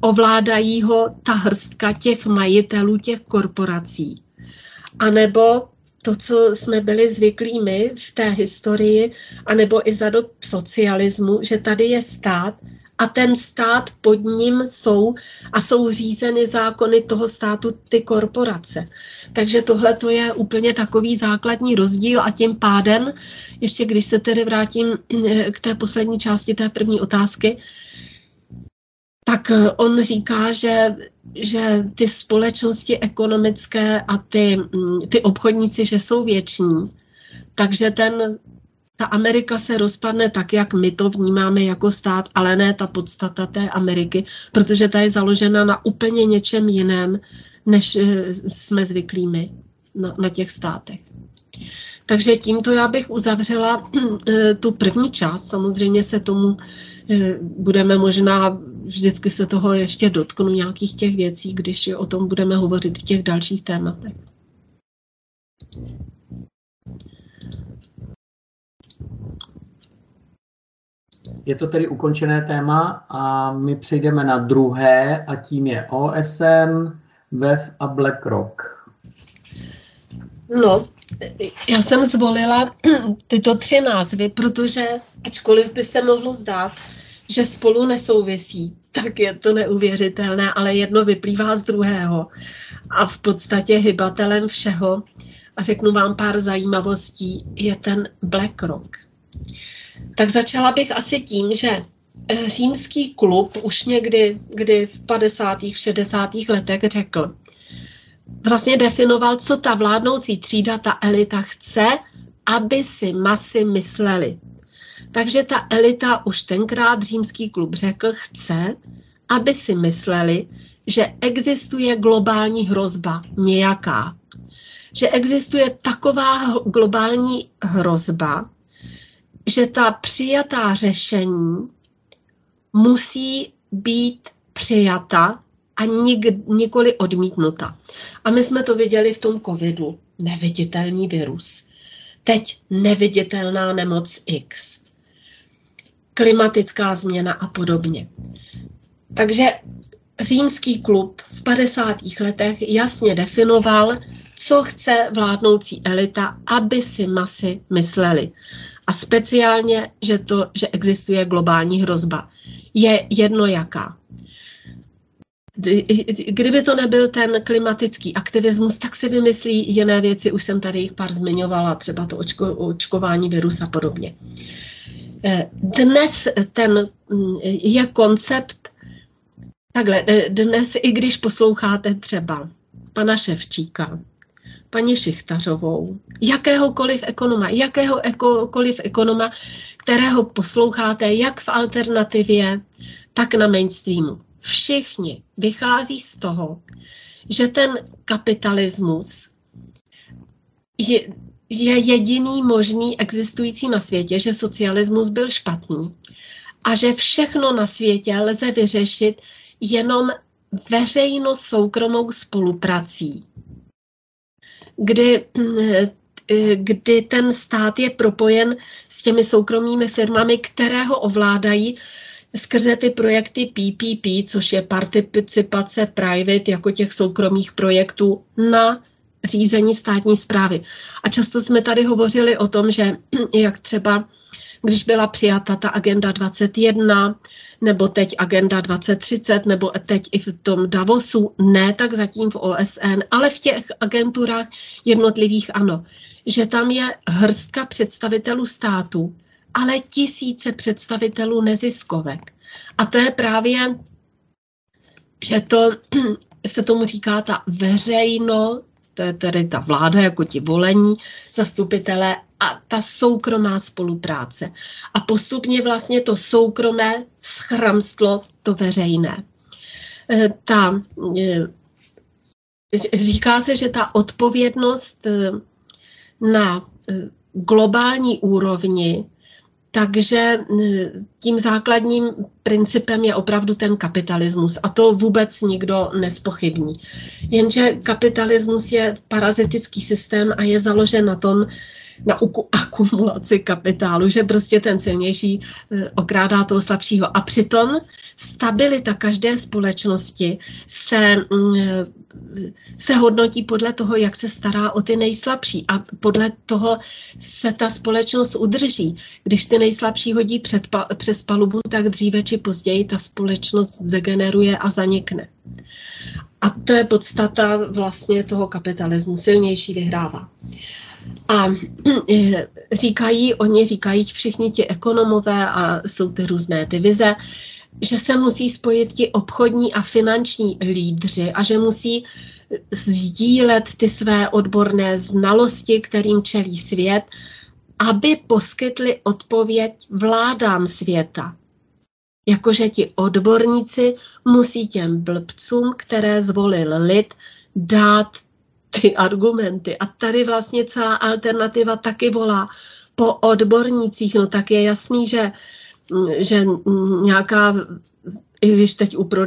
ovládají ho ta hrstka těch majitelů, těch korporací. A nebo to, co jsme byli zvyklí my v té historii, anebo i za dob socialismu, že tady je stát a ten stát pod ním jsou a jsou řízeny zákony toho státu ty korporace. Takže tohle to je úplně takový základní rozdíl a tím pádem, ještě když se tedy vrátím eh, k té poslední části té první otázky, tak eh, on říká, že, že ty společnosti ekonomické a ty, mm, ty obchodníci, že jsou věční. Takže ten ta Amerika se rozpadne tak, jak my to vnímáme jako stát, ale ne ta podstata té Ameriky, protože ta je založena na úplně něčem jiném, než eh, jsme zvyklí my na, na těch státech. Takže tímto já bych uzavřela eh, tu první část. Samozřejmě se tomu eh, budeme možná, vždycky se toho ještě dotknu nějakých těch věcí, když o tom budeme hovořit v těch dalších tématech. Je to tedy ukončené téma a my přejdeme na druhé a tím je OSN, WEF a BlackRock. No, já jsem zvolila tyto tři názvy, protože ačkoliv by se mohlo zdát, že spolu nesouvisí, tak je to neuvěřitelné, ale jedno vyplývá z druhého. A v podstatě hybatelem všeho, a řeknu vám pár zajímavostí, je ten BlackRock. Tak začala bych asi tím, že eh, římský klub už někdy kdy v 50. 60. letech řekl, vlastně definoval, co ta vládnoucí třída, ta elita chce, aby si masy mysleli. Takže ta elita už tenkrát římský klub řekl, chce, aby si mysleli, že existuje globální hrozba nějaká. Že existuje taková globální hrozba, že ta přijatá řešení musí být přijata a nik, nikoli odmítnuta. A my jsme to viděli v tom covidu. Neviditelný virus. Teď neviditelná nemoc X. Klimatická změna a podobně. Takže římský klub v 50. letech jasně definoval, co chce vládnoucí elita, aby si masy mysleli. A speciálně, že, to, že existuje globální hrozba. Je jedno jaká. Kdyby to nebyl ten klimatický aktivismus, tak si vymyslí jiné věci, už jsem tady jich pár zmiňovala, třeba to očko, očkování virus a podobně. Eh, dnes ten mm, je koncept, takhle, eh, dnes i když posloucháte třeba pana Ševčíka, paní Šichtařovou, jakéhokoliv ekonoma, jakéhokoliv ekonoma, kterého posloucháte jak v alternativě, tak na mainstreamu. Všichni vychází z toho, že ten kapitalismus je, je jediný možný existující na světě, že socialismus byl špatný a že všechno na světě lze vyřešit jenom veřejno-soukromou spoluprací kdy, kdy ten stát je propojen s těmi soukromými firmami, které ho ovládají skrze ty projekty PPP, což je participace private jako těch soukromých projektů na řízení státní zprávy. A často jsme tady hovořili o tom, že jak třeba když byla přijata ta agenda 21, nebo teď agenda 2030, nebo teď i v tom Davosu, ne tak zatím v OSN, ale v těch agenturách jednotlivých ano, že tam je hrstka představitelů států, ale tisíce představitelů neziskovek. A to je právě, že to se tomu říká ta veřejno to je tedy ta vláda jako ti volení zastupitelé a ta soukromá spolupráce. A postupně vlastně to soukromé schramstlo to veřejné. E, ta, e, říká se, že ta odpovědnost e, na globální úrovni takže tím základním principem je opravdu ten kapitalismus a to vůbec nikdo nespochybní. Jenže kapitalismus je parazitický systém a je založen na tom, na akumulaci kapitálu, že prostě ten silnější eh, okrádá toho slabšího. A přitom stabilita každé společnosti se, mm, se hodnotí podle toho, jak se stará o ty nejslabší a podle toho se ta společnost udrží. Když ty nejslabší hodí před, přes palubu, tak dříve či později ta společnost degeneruje a zanikne. A to je podstata vlastně toho kapitalismu. Silnější vyhrává. A říkají, oni říkají všichni ti ekonomové a jsou ty různé ty vize, že se musí spojit ti obchodní a finanční lídři a že musí sdílet ty své odborné znalosti, kterým čelí svět aby poskytli odpověď vládám světa. Jakože ti odborníci musí těm blbcům, které zvolil lid, dát ty argumenty. A tady vlastně celá alternativa taky volá po odbornících. No tak je jasný, že, že nějaká i když teď u, pro,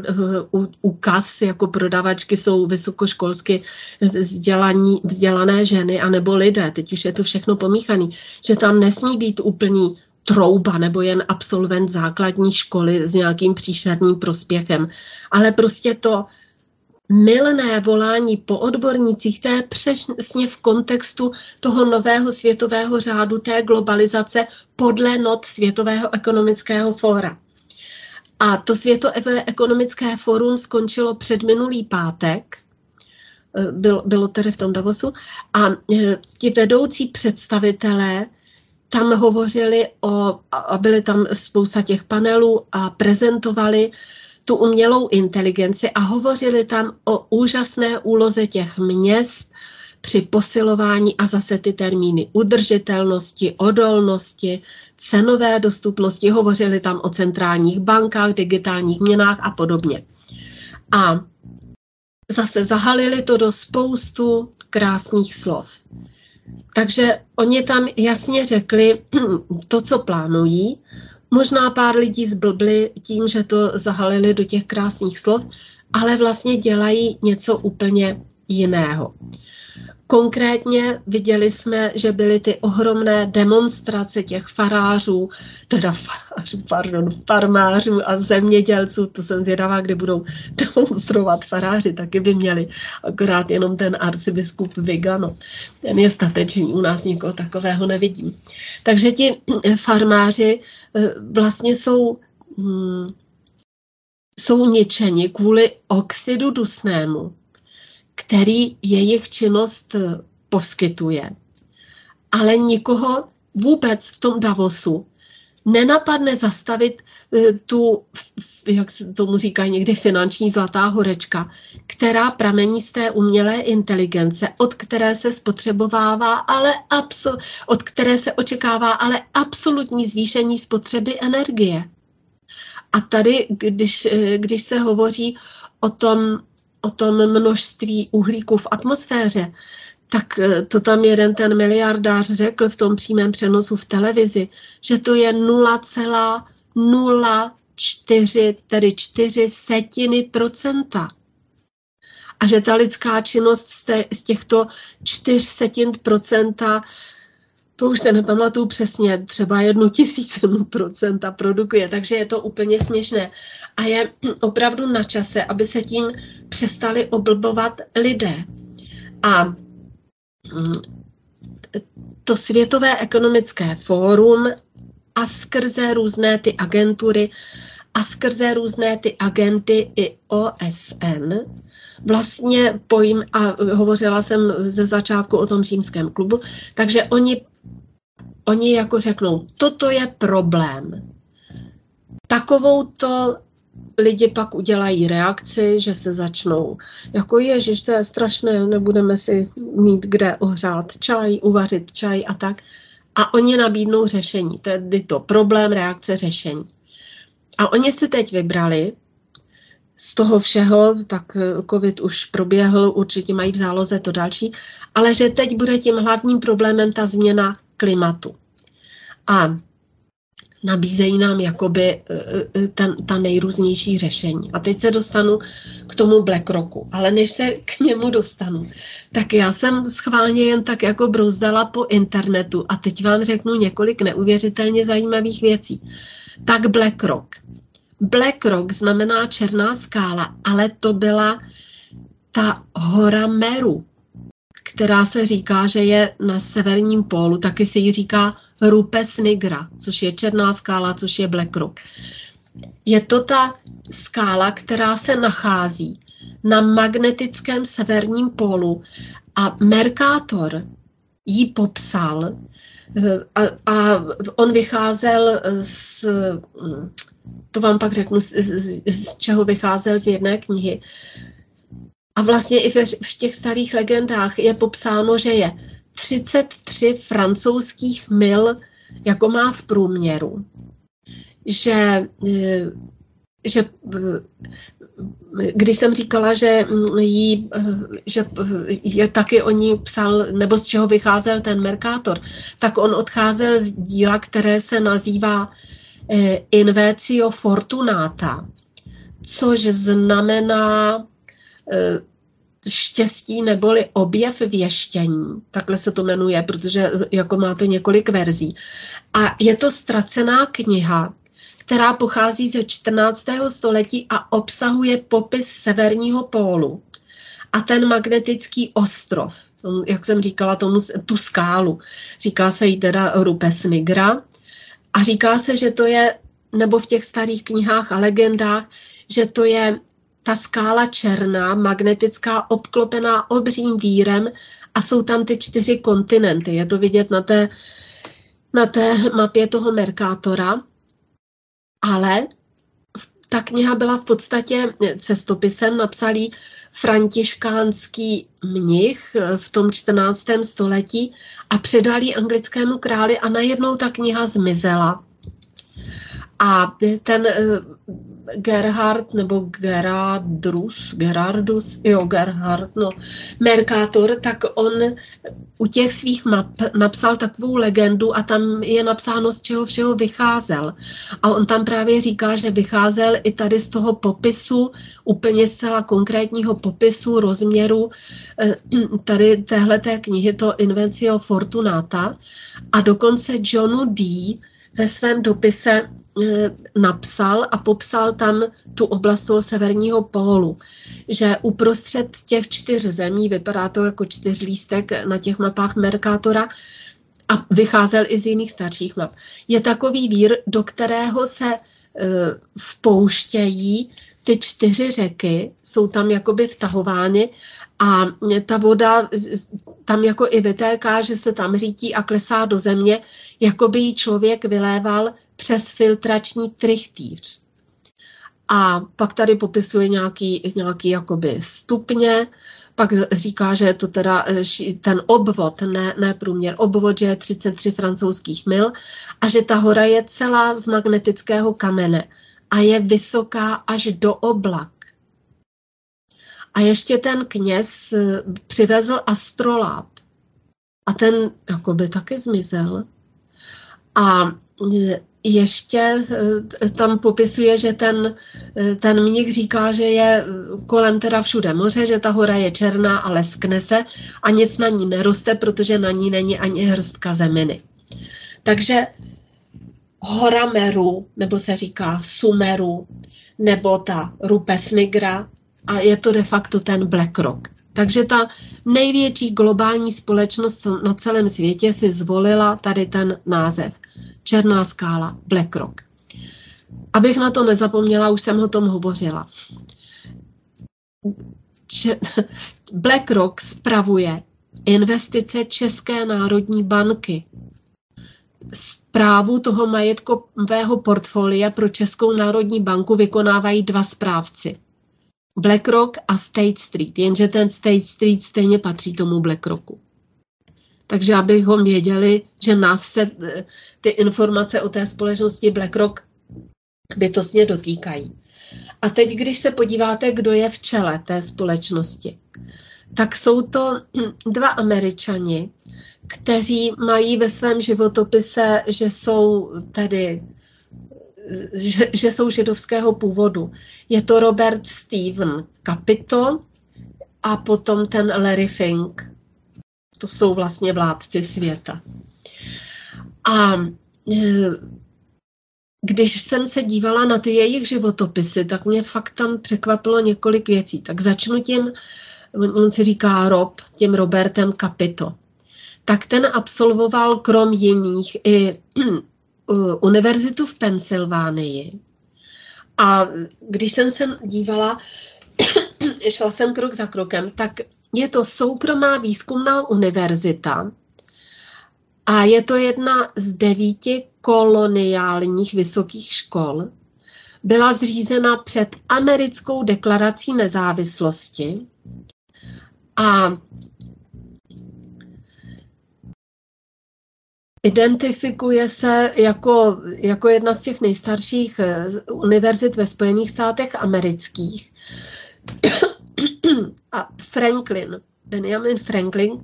u, u kas jako prodavačky jsou vysokoškolsky vzdělaní, vzdělané ženy anebo lidé, teď už je to všechno pomíchaný, že tam nesmí být úplný trouba nebo jen absolvent základní školy s nějakým příšerným prospěchem, ale prostě to milné volání po odbornících, to je přesně v kontextu toho nového světového řádu, té globalizace podle not Světového ekonomického fóra. A to Světové ekonomické fórum skončilo před minulý pátek, eh, bylo, bylo tedy v tom Davosu, a eh, ti vedoucí představitelé tam hovořili o, a byly tam spousta těch panelů a prezentovali tu umělou inteligenci a hovořili tam o úžasné úloze těch měst při posilování a zase ty termíny udržitelnosti, odolnosti, cenové dostupnosti, hovořili tam o centrálních bankách, digitálních měnách a podobně. A zase zahalili to do spoustu krásných slov. Takže oni tam jasně řekli to, co plánují. Možná pár lidí zblbli tím, že to zahalili do těch krásných slov, ale vlastně dělají něco úplně jiného. Konkrétně viděli jsme, že byly ty ohromné demonstrace těch farářů, teda farářů, pardon, farmářů a zemědělců, to jsem zvědavá, kdy budou demonstrovat faráři, taky by měli, akorát jenom ten arcibiskup Vigano. Ten je statečný, u nás nikoho takového nevidím. Takže ti farmáři eh, vlastně jsou hmm, jsou ničeni kvůli oxidu dusnému, který jejich činnost eh, poskytuje. Ale nikoho vůbec v tom Davosu nenapadne zastavit eh, tu, jak se tomu říká někdy, finanční zlatá horečka, která pramení z té umělé inteligence, od které se spotřebovává, ale abso, od které se očekává ale absolutní zvýšení spotřeby energie. A tady, když, eh, když se hovoří o tom o tom množství uhlíku v atmosféře, tak eh, to tam jeden ten miliardář řekl v tom přímém přenosu v televizi, že to je 0,04, tedy 4 setiny procenta. A že ta lidská činnost z, těchto 4 setin procenta to už se nepamatuju přesně, třeba jednu tisícinu procenta produkuje, takže je to úplně směšné. A je opravdu na čase, aby se tím přestali oblbovat lidé. A mm, to Světové ekonomické fórum a skrze různé ty agentury a skrze různé ty agenty i OSN vlastně pojím, a hovořila jsem ze začátku o tom římském klubu, takže oni oni jako řeknou, toto je problém. Takovou to lidi pak udělají reakci, že se začnou, jako ježiš, to je strašné, nebudeme si mít kde ohřát čaj, uvařit čaj a tak. A oni nabídnou řešení, tedy to problém, reakce, řešení. A oni si teď vybrali z toho všeho, tak covid už proběhl, určitě mají v záloze to další, ale že teď bude tím hlavním problémem ta změna klimatu. A nabízejí nám jakoby e, e, ten, ta nejrůznější řešení. A teď se dostanu k tomu BlackRocku. Ale než se k němu dostanu, tak já jsem schválně jen tak jako brouzdala po internetu a teď vám řeknu několik neuvěřitelně zajímavých věcí. Tak BlackRock. BlackRock znamená černá skála, ale to byla ta hora Meru, která se říká, že je na severním pólu, taky se jí říká Rupes Nigra, což je černá skála, což je Black Rock. Je to ta skála, která se nachází na magnetickém severním pólu a Mercator ji popsal eh, a, a on vycházel z, to vám pak řeknu, z, z, z čeho vycházel z jedné knihy, a vlastně i v těch starých legendách je popsáno, že je 33 francouzských mil, jako má v průměru. Že, eh, že když jsem říkala, že, jí, že je taky o ní psal, nebo z čeho vycházel ten Mercator, tak on odcházel z díla, které se nazývá eh, Invecio Fortunata, což znamená eh, štěstí neboli objev věštění, takhle se to jmenuje, protože jako má to několik verzí. A je to ztracená kniha, která pochází ze 14. století a obsahuje popis severního pólu a ten magnetický ostrov, jak jsem říkala, tomu, tu skálu. Říká se jí teda Rupes Nigra a říká se, že to je, nebo v těch starých knihách a legendách, že to je ta skála černá, magnetická, obklopená obřím vírem a jsou tam ty čtyři kontinenty. Je to vidět na té, na té mapě toho Merkátora. Ale ta kniha byla v podstatě cestopisem, napsalý františkánský mnich v tom 14. století a předal anglickému králi a najednou ta kniha zmizela. A ten eh, Gerhard nebo Gerardus, Gerardus, jo, Gerhard, no, Mercator, tak on u těch svých map napsal takovou legendu a tam je napsáno, z čeho všeho vycházel. A on tam právě říká, že vycházel i tady z toho popisu, úplně zcela konkrétního popisu, rozměru eh, tady téhleté knihy, to Invencio Fortunata. A dokonce Johnu D., ve svém dopise eh, napsal a popsal tam tu oblast toho severního pólu, že uprostřed těch čtyř zemí, vypadá to jako čtyřlístek na těch mapách Mercatora, a vycházel i z jiných starších map. Je takový vír, do kterého se e, vpouštějí ty čtyři řeky, jsou tam jakoby vtahovány a ta voda tam jako i vytéká, že se tam řítí a klesá do země, jako by ji člověk vyléval přes filtrační trichtýř. A pak tady popisuje nějaký, nějaký jakoby stupně, pak říká, že je to teda eh, ten obvod, ne, ne průměr, obvod, že je 33 francouzských mil a že ta hora je celá z magnetického kamene a je vysoká až do oblak. A ještě ten kněz eh, přivezl astroláp a ten jakoby taky zmizel. A eh, ještě eh, tam popisuje, že ten, ten mnich říká, že je kolem teda všude moře, že ta hora je černá a leskne se a nic na ní neroste, protože na ní není ani hrstka zeminy. Takže hora Meru, nebo se říká Sumeru, nebo ta Rupes Nigra, a je to de facto ten BlackRock. Takže ta největší globální společnost na celém světě si zvolila tady ten název. Černá skála BlackRock. Abych na to nezapomněla, už jsem o tom hovořila. BlackRock spravuje investice České národní banky. Zprávu toho majetkového portfolia pro Českou národní banku vykonávají dva správci. BlackRock a State Street, jenže ten State Street stejně patří tomu BlackRocku. Takže abychom věděli, že nás se ty informace o té společnosti BlackRock bytostně dotýkají. A teď, když se podíváte, kdo je v čele té společnosti, tak jsou to dva američani, kteří mají ve svém životopise, že jsou tedy že, že jsou židovského původu. Je to Robert Steven Capito a potom ten Larry Fink. To jsou vlastně vládci světa. A e, když jsem se dívala na ty jejich životopisy, tak mě fakt tam překvapilo několik věcí. Tak začnu tím, on si říká Rob, tím Robertem Capito. Tak ten absolvoval krom jiných i univerzitu v Pensylvánii. A když jsem se dívala, šla jsem krok za krokem, tak je to soukromá výzkumná univerzita a je to jedna z devíti koloniálních vysokých škol. Byla zřízena před americkou deklarací nezávislosti a identifikuje se jako, jako jedna z těch nejstarších eh, univerzit ve Spojených státech amerických. A Franklin, Benjamin Franklin,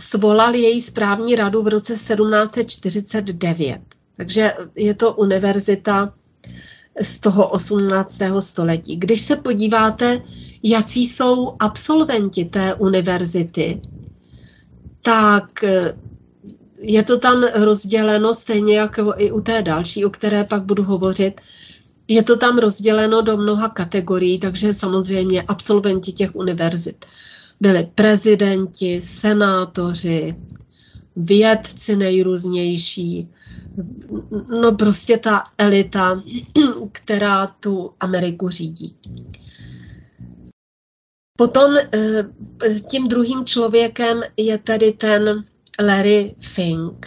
svolal její správní radu v roce 1749. Takže je to univerzita z toho 18. století. Když se podíváte, jaký jsou absolventi té univerzity, tak eh, je to tam rozděleno stejně jako i u té další, o které pak budu hovořit. Je to tam rozděleno do mnoha kategorií, takže samozřejmě absolventi těch univerzit byli prezidenti, senátoři, vědci nejrůznější, no prostě ta elita, která tu Ameriku řídí. Potom eh, tím druhým člověkem je tedy ten Larry Fink.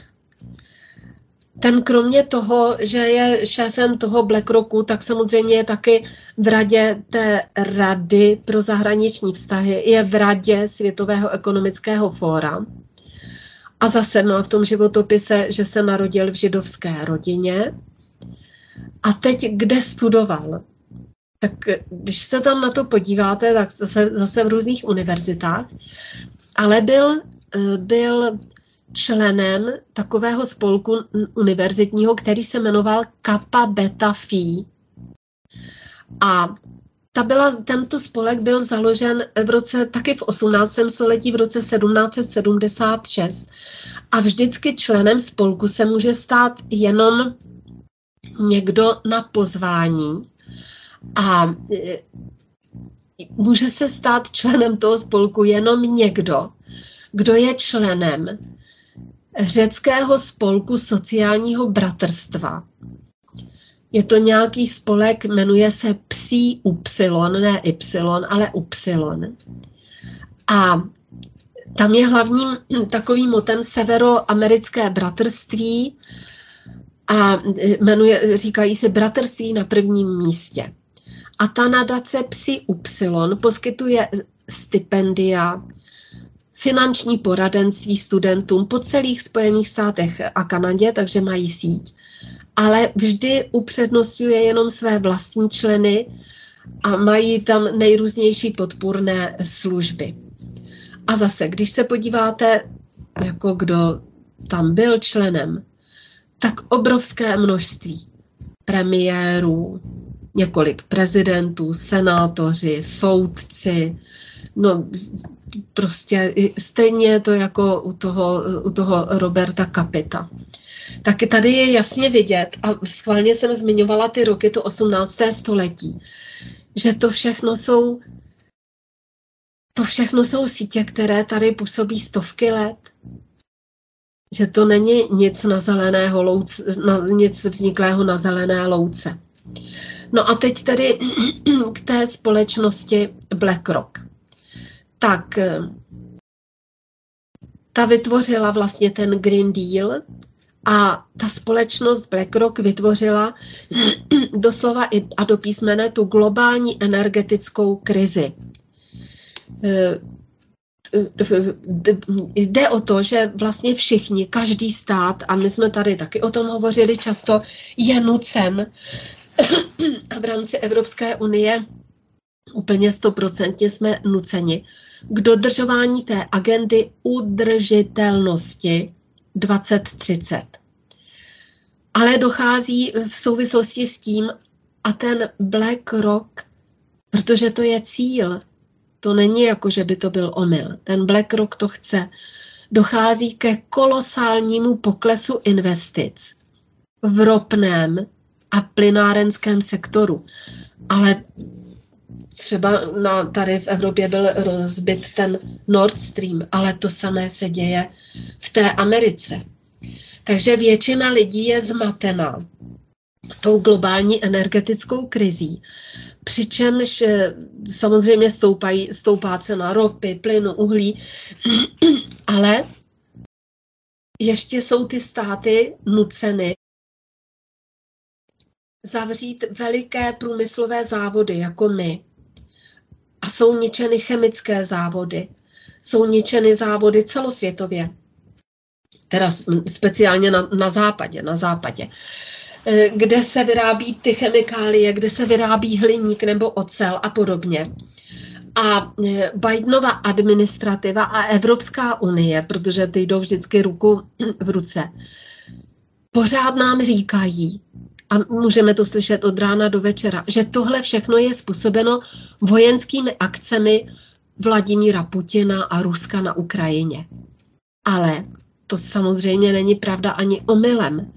Ten kromě toho, že je šéfem toho BlackRocku, tak samozřejmě je taky v radě té rady pro zahraniční vztahy, je v radě Světového ekonomického fóra. A zase má v tom životopise, že se narodil v židovské rodině. A teď kde studoval? Tak když se tam na to podíváte, tak zase, zase v různých univerzitách, ale byl, byl členem takového spolku univerzitního, který se jmenoval Kappa Beta Phi. A ta byla, tento spolek byl založen v roce, taky v 18. století, v roce 1776. A vždycky členem spolku se může stát jenom někdo na pozvání. A e, může se stát členem toho spolku jenom někdo, kdo je členem řeckého spolku sociálního bratrstva. Je to nějaký spolek, jmenuje se Psí Y, ne Y, ale Y. A tam je hlavním takovým motem severoamerické bratrství a jmenuje, říkají se bratrství na prvním místě. A ta nadace Psi Y poskytuje stipendia, finanční poradenství studentům po celých Spojených státech a Kanadě, takže mají síť. Ale vždy upřednostňuje jenom své vlastní členy a mají tam nejrůznější podpůrné služby. A zase, když se podíváte, jako kdo tam byl členem, tak obrovské množství premiérů, několik prezidentů, senátoři, soudci, no prostě stejně to jako u toho, u toho Roberta Kapita. Tak tady je jasně vidět, a schválně jsem zmiňovala ty roky, to 18. století, že to všechno jsou to všechno jsou sítě, které tady působí stovky let. Že to není nic na zeleného louce, na, nic vzniklého na zelené louce. No a teď tedy k té společnosti BlackRock tak eh, ta vytvořila vlastně ten Green Deal a ta společnost BlackRock vytvořila doslova a do písmene tu globální energetickou krizi. Eh, jde o to, že vlastně všichni, každý stát, a my jsme tady taky o tom hovořili často, je nucen v rámci Evropské unie úplně stoprocentně jsme nuceni k dodržování té agendy udržitelnosti 2030. Ale dochází v souvislosti s tím, a ten Black Rock, protože to je cíl, to není jako, že by to byl omyl. Ten Black Rock to chce. Dochází ke kolosálnímu poklesu investic v ropném a plynárenském sektoru. Ale třeba na, tady v Evropě byl rozbit ten Nord Stream, ale to samé se děje v té Americe. Takže většina lidí je zmatená tou globální energetickou krizí. Přičemž eh, samozřejmě stoupají, stoupá cena ropy, plynu, uhlí, ale ještě jsou ty státy nuceny zavřít veliké průmyslové závody, jako my, a jsou ničeny chemické závody, jsou ničeny závody celosvětově. teda speciálně na, na západě, na západě, eh, kde se vyrábí ty chemikálie, kde se vyrábí hliník nebo ocel a podobně. A eh, Bidenova administrativa a Evropská unie, protože ty jdou vždycky ruku v ruce, pořád nám říkají, a můžeme to slyšet od rána do večera, že tohle všechno je způsobeno vojenskými akcemi Vladimíra Putina a Ruska na Ukrajině. Ale to samozřejmě není pravda ani omylem,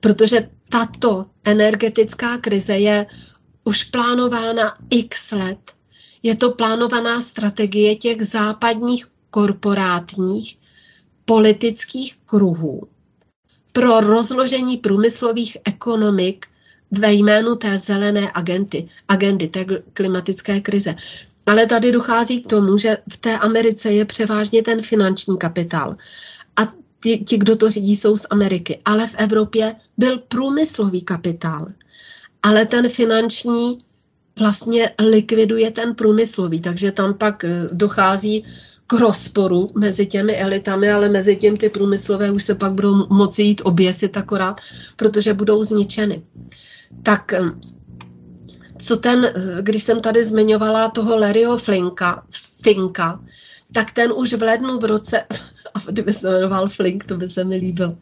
protože tato energetická krize je už plánována x let. Je to plánovaná strategie těch západních korporátních politických kruhů pro rozložení průmyslových ekonomik ve jménu té zelené agenty, agendy, té klimatické krize. Ale tady dochází k tomu, že v té Americe je převážně ten finanční kapitál. A ti, ti, kdo to řídí, jsou z Ameriky. Ale v Evropě byl průmyslový kapitál. Ale ten finanční vlastně likviduje ten průmyslový, takže tam pak eh, dochází k rozporu mezi těmi elitami, ale mezi tím ty průmyslové už se pak budou moci jít oběsit akorát, protože budou zničeny. Tak co ten, eh, když jsem tady zmiňovala toho Larryho Flinka, Finka, tak ten už v lednu v roce, kdyby se jmenoval Flink, to by se mi líbilo,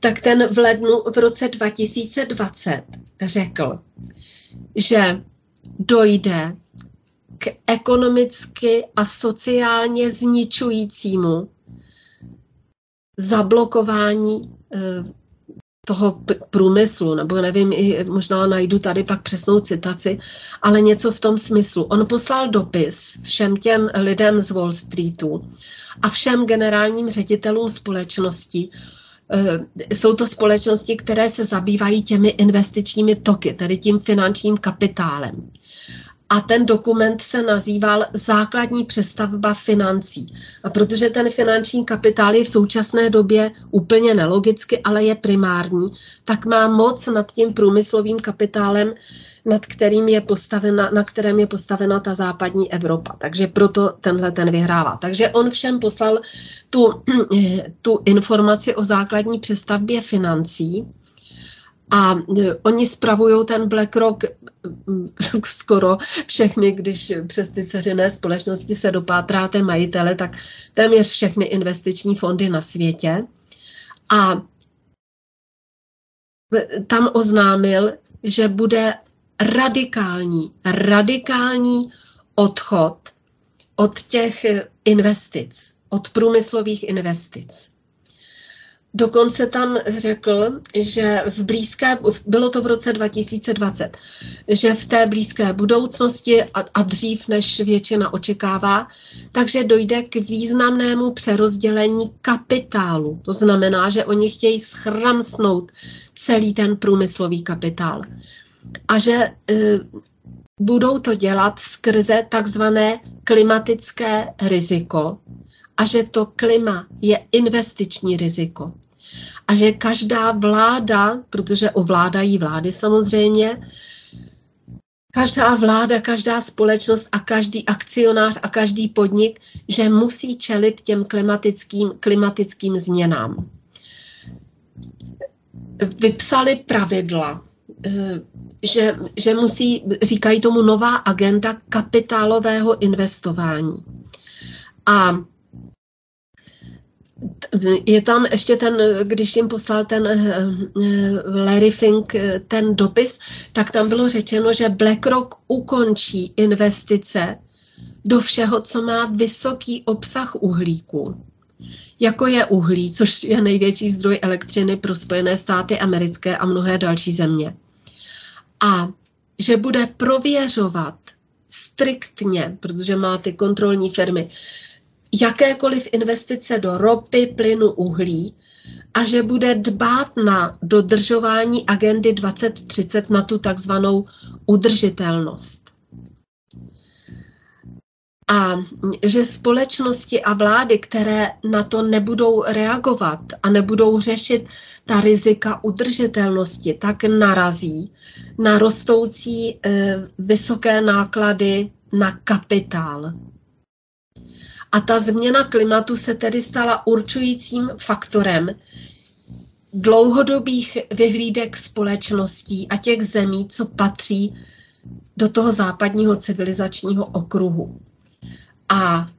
tak ten v lednu v roce 2020 řekl, že dojde k ekonomicky a sociálně zničujícímu zablokování eh, toho průmyslu, nebo nevím, možná najdu tady pak přesnou citaci, ale něco v tom smyslu. On poslal dopis všem těm lidem z Wall Streetu a všem generálním ředitelům společností, eh, jsou to společnosti, které se zabývají těmi investičními toky, tedy tím finančním kapitálem a ten dokument se nazýval Základní přestavba financí. A protože ten finanční kapitál je v současné době úplně nelogicky, ale je primární, tak má moc nad tím průmyslovým kapitálem, nad kterým je postavena, na kterém je postavena ta západní Evropa. Takže proto tenhle ten vyhrává. Takže on všem poslal tu, tu informaci o základní přestavbě financí a oni spravují ten BlackRock skoro všechny, když přes ty ceřené společnosti se dopátráte majitele, tak téměř všechny investiční fondy na světě. A tam oznámil, že bude radikální, radikální odchod od těch investic, od průmyslových investic. Dokonce tam řekl, že v blízké, bylo to v roce 2020, že v té blízké budoucnosti a, a dřív, než většina očekává, takže dojde k významnému přerozdělení kapitálu. To znamená, že oni chtějí schramsnout celý ten průmyslový kapitál. A že e, budou to dělat skrze takzvané klimatické riziko, a že to klima je investiční riziko. A že každá vláda, protože ovládají vlády samozřejmě, každá vláda, každá společnost a každý akcionář a každý podnik, že musí čelit těm klimatickým, klimatickým změnám. Vypsali pravidla, eh, že, že musí, říkají tomu nová agenda kapitálového investování. A je tam ještě ten, když jim poslal ten eh, eh, Larry Fink eh, ten dopis, tak tam bylo řečeno, že BlackRock ukončí investice do všeho, co má vysoký obsah uhlíku. Jako je uhlí, což je největší zdroj elektřiny pro Spojené státy americké a mnohé další země. A že bude prověřovat striktně, protože má ty kontrolní firmy, jakékoliv investice do ropy, plynu, uhlí a že bude dbát na dodržování agendy 2030 na tu takzvanou udržitelnost. A že společnosti a vlády, které na to nebudou reagovat a nebudou řešit ta rizika udržitelnosti, tak narazí na rostoucí e, vysoké náklady na kapitál A ta změna klimatu se tedy stala určujícím faktorem dlouhodobých vyhlídek společností a těch zemí, co patří do toho západního civilizačního okruhu. A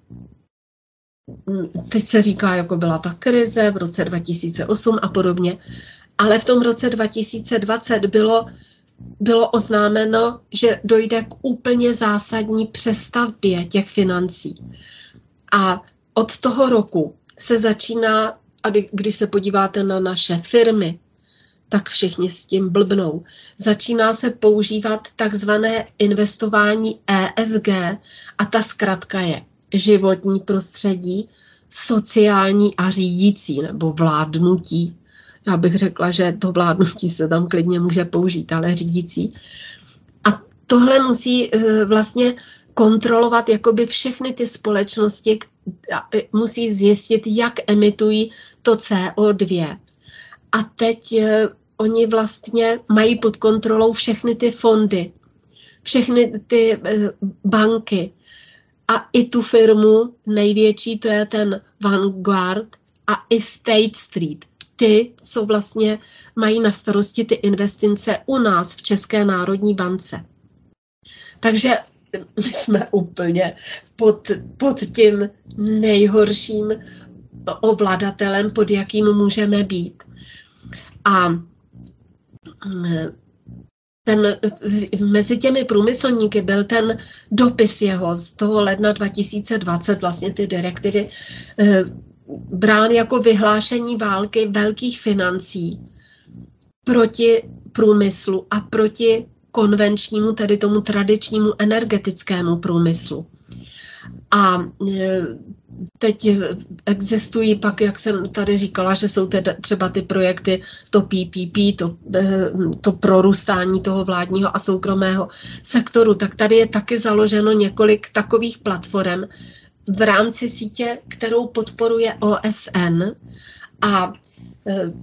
teď se říká, jako byla ta krize v roce 2008 a podobně, ale v tom roce 2020 bylo, bylo oznámeno, že dojde k úplně zásadní přestavbě těch financí. A od toho roku se začíná, a když se podíváte na naše firmy, tak všichni s tím blbnou. Začíná se používat takzvané investování ESG a ta zkratka je životní prostředí, sociální a řídící nebo vládnutí. Já bych řekla, že to vládnutí se tam klidně může použít, ale řídící. A tohle musí eh, vlastně kontrolovat jakoby všechny ty společnosti, musí zjistit, jak emitují to CO2. A teď e, oni vlastně mají pod kontrolou všechny ty fondy, všechny ty e, banky a i tu firmu největší, to je ten Vanguard a i State Street. Ty, co vlastně mají na starosti ty investice u nás v České národní bance. Takže my jsme úplně pod, pod tím nejhorším ovladatelem, pod jakým můžeme být. A ten, mezi těmi průmyslníky byl ten dopis jeho z toho ledna 2020, vlastně ty direktivy, eh, brán jako vyhlášení války velkých financí proti průmyslu a proti konvenčnímu, tedy tomu tradičnímu energetickému průmyslu. A e, teď existují pak, jak jsem tady říkala, že jsou tedy třeba ty projekty, to PPP, to, e, to prorůstání toho vládního a soukromého sektoru, tak tady je taky založeno několik takových platform v rámci sítě, kterou podporuje OSN a e,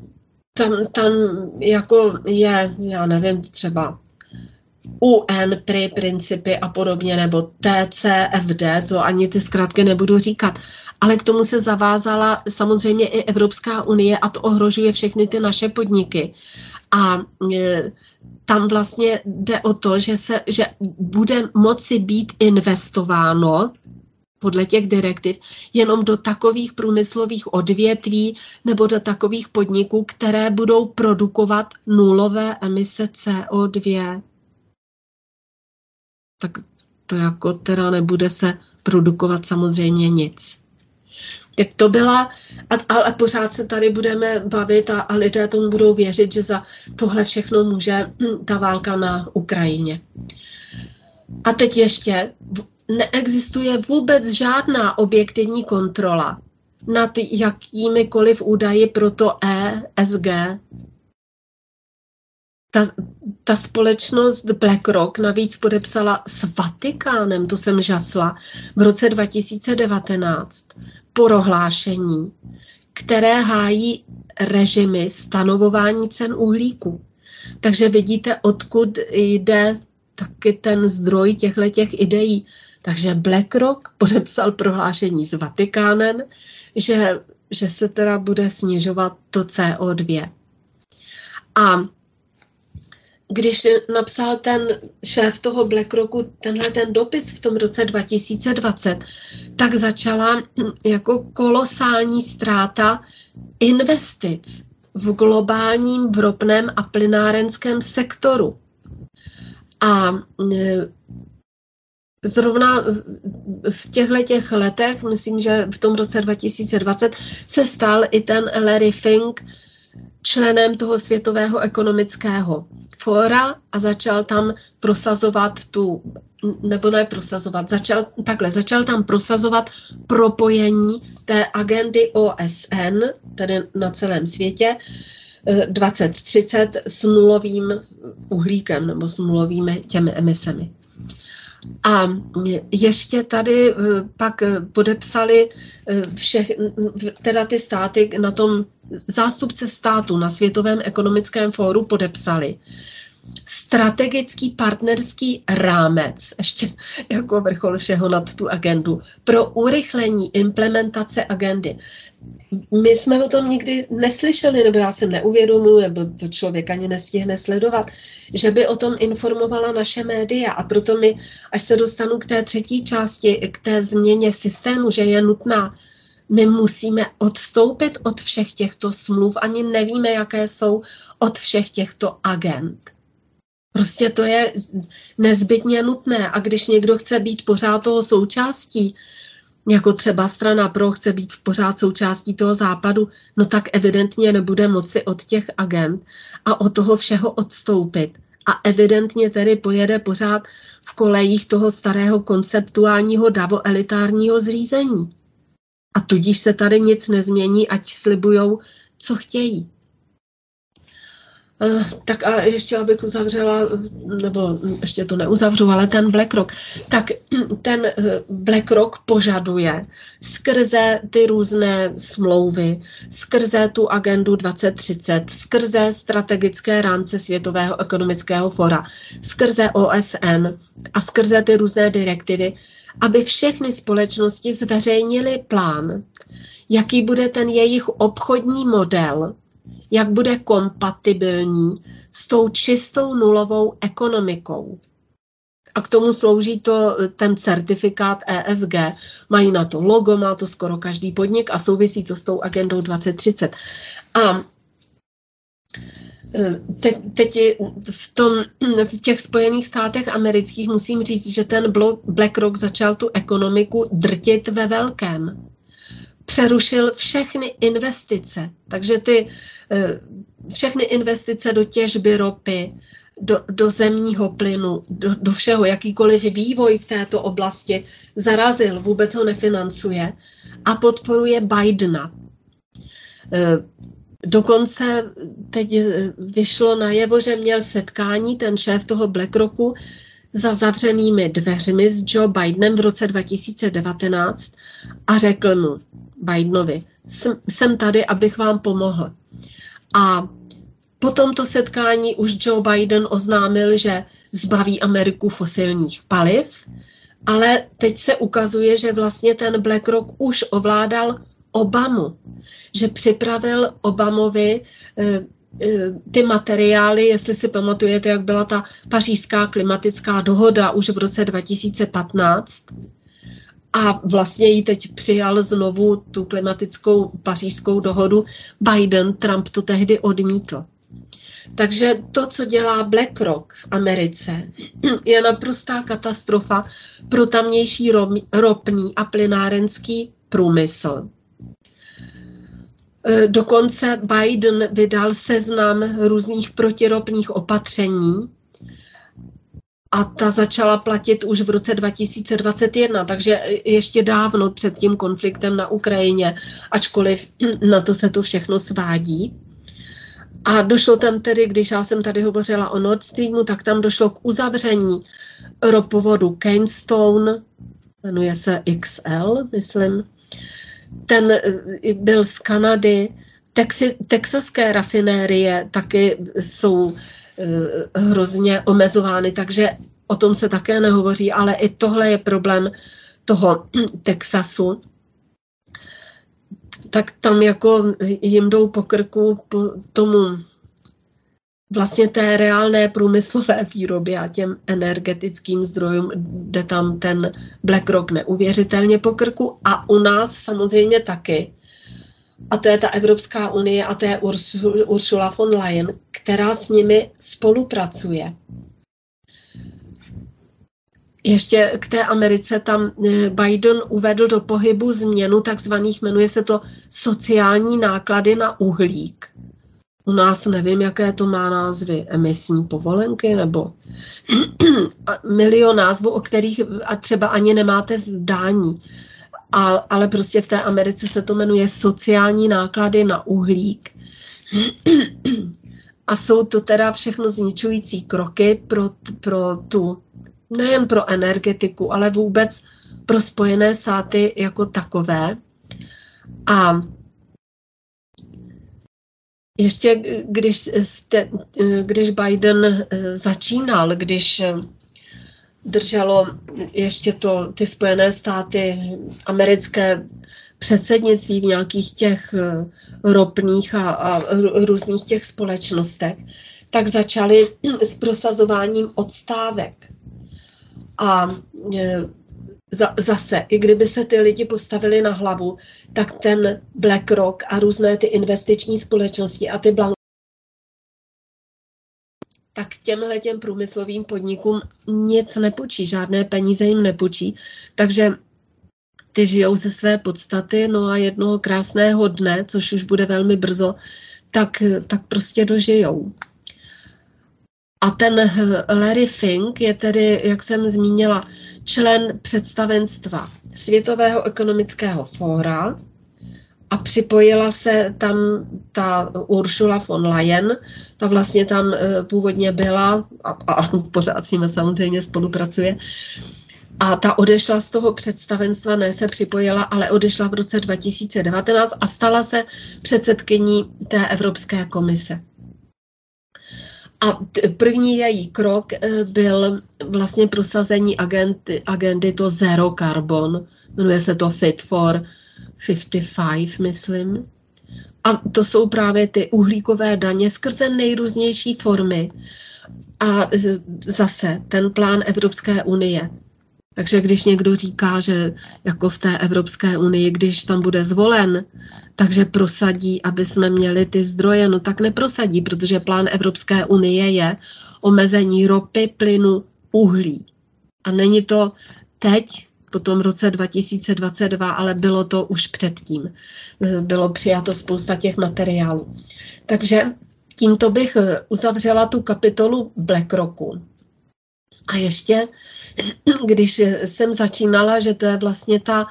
tam, tam jako je, já nevím, třeba UN pri principy a podobně, nebo TCFD, to ani ty zkrátky nebudu říkat. Ale k tomu se zavázala samozřejmě i Evropská unie a to ohrožuje všechny ty naše podniky. A e, tam vlastně jde o to, že, se, že bude moci být investováno podle těch direktiv jenom do takových průmyslových odvětví nebo do takových podniků, které budou produkovat nulové emise CO2 tak to jako teda nebude se produkovat samozřejmě nic. Tak to byla, ale pořád se tady budeme bavit a, a lidé tomu budou věřit, že za tohle všechno může ta válka na Ukrajině. A teď ještě, neexistuje vůbec žádná objektivní kontrola nad jakýmikoliv údaji pro to ESG, ta, ta společnost BlackRock navíc podepsala s Vatikánem, to jsem žasla, v roce 2019 prohlášení, které hájí režimy stanovování cen uhlíku. Takže vidíte, odkud jde taky ten zdroj těchto těch ideí. Takže BlackRock podepsal prohlášení s Vatikánem, že, že se teda bude snižovat to CO2. A když napsal ten šéf toho BlackRocku tenhle ten dopis v tom roce 2020, tak začala jako kolosální ztráta investic v globálním vropném a plynárenském sektoru. A e, zrovna v těchto těch letech, myslím, že v tom roce 2020 se stal i ten Larry Fink členem toho světového ekonomického fóra a začal tam prosazovat tu, nebo ne prosazovat, začal, takhle, začal tam prosazovat propojení té agendy OSN, tedy na celém světě, 2030 s nulovým uhlíkem nebo s nulovými těmi emisemi. A ještě tady eh, pak podepsali eh, všech, teda ty státy na tom zástupce státu na Světovém ekonomickém fóru podepsali, strategický partnerský rámec, ještě jako vrchol všeho nad tu agendu, pro urychlení implementace agendy. My jsme o tom nikdy neslyšeli, nebo já se neuvědomuji, nebo to člověk ani nestihne sledovat, že by o tom informovala naše média. A proto mi, až se dostanu k té třetí části, k té změně systému, že je nutná, my musíme odstoupit od všech těchto smluv, ani nevíme, jaké jsou od všech těchto agent. Prostě to je nezbytně nutné. A když někdo chce být pořád toho součástí, jako třeba strana pro chce být pořád součástí toho západu, no tak evidentně nebude moci od těch agent a od toho všeho odstoupit. A evidentně tedy pojede pořád v kolejích toho starého konceptuálního davo-elitárního zřízení. A tudíž se tady nic nezmění, ať slibujou, co chtějí. Eh, tak a ještě abych uzavřela, nebo ještě to neuzavřu, ale ten BlackRock, tak ten eh, BlackRock požaduje skrze ty různé smlouvy, skrze tu agendu 2030, skrze strategické rámce Světového ekonomického fora, skrze OSN a skrze ty různé direktivy, aby všechny společnosti zveřejnily plán, jaký bude ten jejich obchodní model, jak bude kompatibilní s tou čistou nulovou ekonomikou. A k tomu slouží to ten certifikát ESG. Mají na to logo, má to skoro každý podnik a souvisí to s tou agendou 2030. A e, Teď, teď v, tom, v těch Spojených státech amerických musím říct, že ten BlackRock začal tu ekonomiku drtit ve velkém přerušil všechny investice. Takže ty eh, všechny investice do těžby ropy, do, do zemního plynu, do, do všeho, jakýkoliv vývoj v této oblasti zarazil, vůbec ho nefinancuje a podporuje Bidena. Eh, dokonce teď eh, vyšlo najevo, že měl setkání ten šéf toho BlackRocku za zavřenými dveřmi s Joe Bidenem v roce 2019 a řekl mu Bidenovi, jsem tady, abych vám pomohl. A po tomto setkání už Joe Biden oznámil, že zbaví Ameriku fosilních paliv, ale teď se ukazuje, že vlastně ten BlackRock už ovládal Obamu, že připravil Obamovi eh, ty materiály, jestli si pamatujete, jak byla ta pařížská klimatická dohoda už v roce 2015, a vlastně ji teď přijal znovu tu klimatickou pařížskou dohodu Biden, Trump to tehdy odmítl. Takže to, co dělá BlackRock v Americe, je naprostá katastrofa pro tamnější ropný a plynárenský průmysl. E, dokonce Biden vydal seznam různých protiropných opatření a ta začala platit už v roce 2021, takže ještě dávno před tím konfliktem na Ukrajině, ačkoliv na to se to všechno svádí. A došlo tam tedy, když já jsem tady hovořila o Nord Streamu, tak tam došlo k uzavření ropovodu Keystone, jmenuje se XL, myslím, ten eh, byl z Kanady. Texi, texaské rafinérie taky jsou eh, hrozně omezovány, takže o tom se také nehovoří, ale i tohle je problém toho Texasu. Tak tam jako jim jdou po krku po tomu vlastně té reálné průmyslové výrobě a těm energetickým zdrojům jde tam ten BlackRock neuvěřitelně po krku a u nás samozřejmě taky. A to je ta Evropská unie a to je Ursula von Leyen, která s nimi spolupracuje. Ještě k té Americe tam eh, Biden uvedl do pohybu změnu takzvaných, jmenuje se to sociální náklady na uhlík u nás nevím, jaké to má názvy, emisní povolenky nebo milion názvů, o kterých a třeba ani nemáte zdání. A, ale prostě v té Americe se to jmenuje sociální náklady na uhlík. A jsou to teda všechno zničující kroky pro, pro tu, nejen pro energetiku, ale vůbec pro Spojené státy jako takové. A ještě když, te, když Biden začínal, když drželo ještě to, ty Spojené státy americké předsednictví v nějakých těch ropných a, a různých těch společnostech, tak začali s prosazováním odstávek. A za, zase, i kdyby se ty lidi postavili na hlavu, tak ten BlackRock a různé ty investiční společnosti a ty blank tak těmhle těm průmyslovým podnikům nic nepočí, žádné peníze jim nepočí. Takže ty žijou ze své podstaty, no a jednoho krásného dne, což už bude velmi brzo, tak, tak prostě dožijou. A ten Larry Fink je tedy, jak jsem zmínila, člen představenstva Světového ekonomického fóra a připojila se tam ta Ursula von Leyen, ta vlastně tam eh, původně byla a, a pořád s nimi samozřejmě spolupracuje. A ta odešla z toho představenstva, ne se připojila, ale odešla v roce 2019 a stala se předsedkyní té Evropské komise. A první její krok eh, byl vlastně prosazení agendy, agendy to Zero Carbon, jmenuje se to Fit for 55, myslím. A to jsou právě ty uhlíkové daně skrze nejrůznější formy. A zase ten plán Evropské unie takže když někdo říká, že jako v té Evropské unii, když tam bude zvolen, takže prosadí, aby jsme měli ty zdroje, no tak neprosadí, protože plán Evropské unie je omezení ropy, plynu, uhlí. A není to teď, po tom roce 2022, ale bylo to už předtím. Bylo přijato spousta těch materiálů. Takže tímto bych uzavřela tu kapitolu BlackRocku. A ještě když jsem začínala, že to je vlastně ta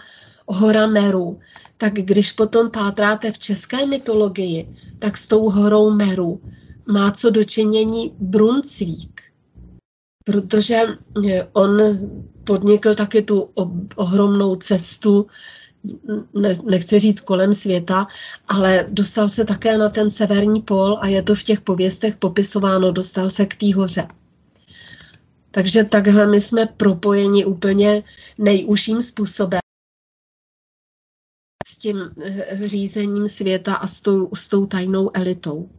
hora Meru, tak když potom pátráte v české mytologii, tak s tou horou Meru má co dočinění Bruncvík, protože on podnikl taky tu ohromnou cestu, nechci říct kolem světa, ale dostal se také na ten severní pol a je to v těch pověstech popisováno, dostal se k té hoře. Takže takhle my jsme propojeni úplně nejužším způsobem s tím řízením světa a s tou, s tou tajnou elitou.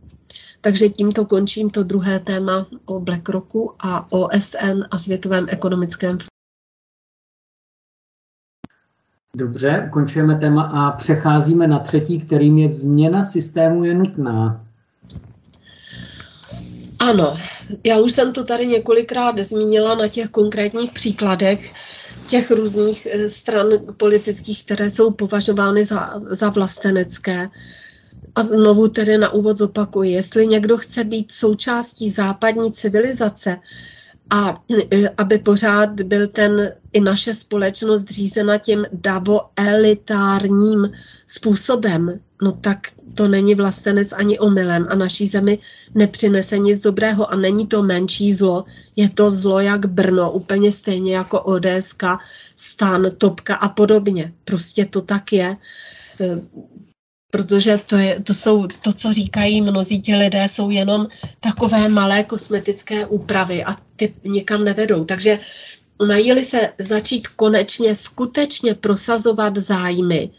Takže tímto končím to druhé téma o BlackRocku a OSN a Světovém ekonomickém Dobře, ukončujeme téma a přecházíme na třetí, kterým je změna systému je nutná. Ano, já už jsem to tady několikrát zmínila na těch konkrétních příkladech těch různých eh, stran politických, které jsou považovány za, za vlastenecké. A znovu tedy na úvod zopakuji, jestli někdo chce být součástí západní civilizace, a e, aby pořád byl ten i naše společnost řízena tím davo-elitárním způsobem, no tak to není vlastenec ani omylem a naší zemi nepřinese nic dobrého a není to menší zlo, je to zlo jak Brno, úplně stejně jako ODSK, Stan, Topka a podobně. Prostě to tak je. Protože to, je, to jsou to, co říkají mnozí ti lidé, jsou jenom takové malé kosmetické úpravy a ty nikam nevedou. Takže mají se začít konečně skutečně prosazovat zájmy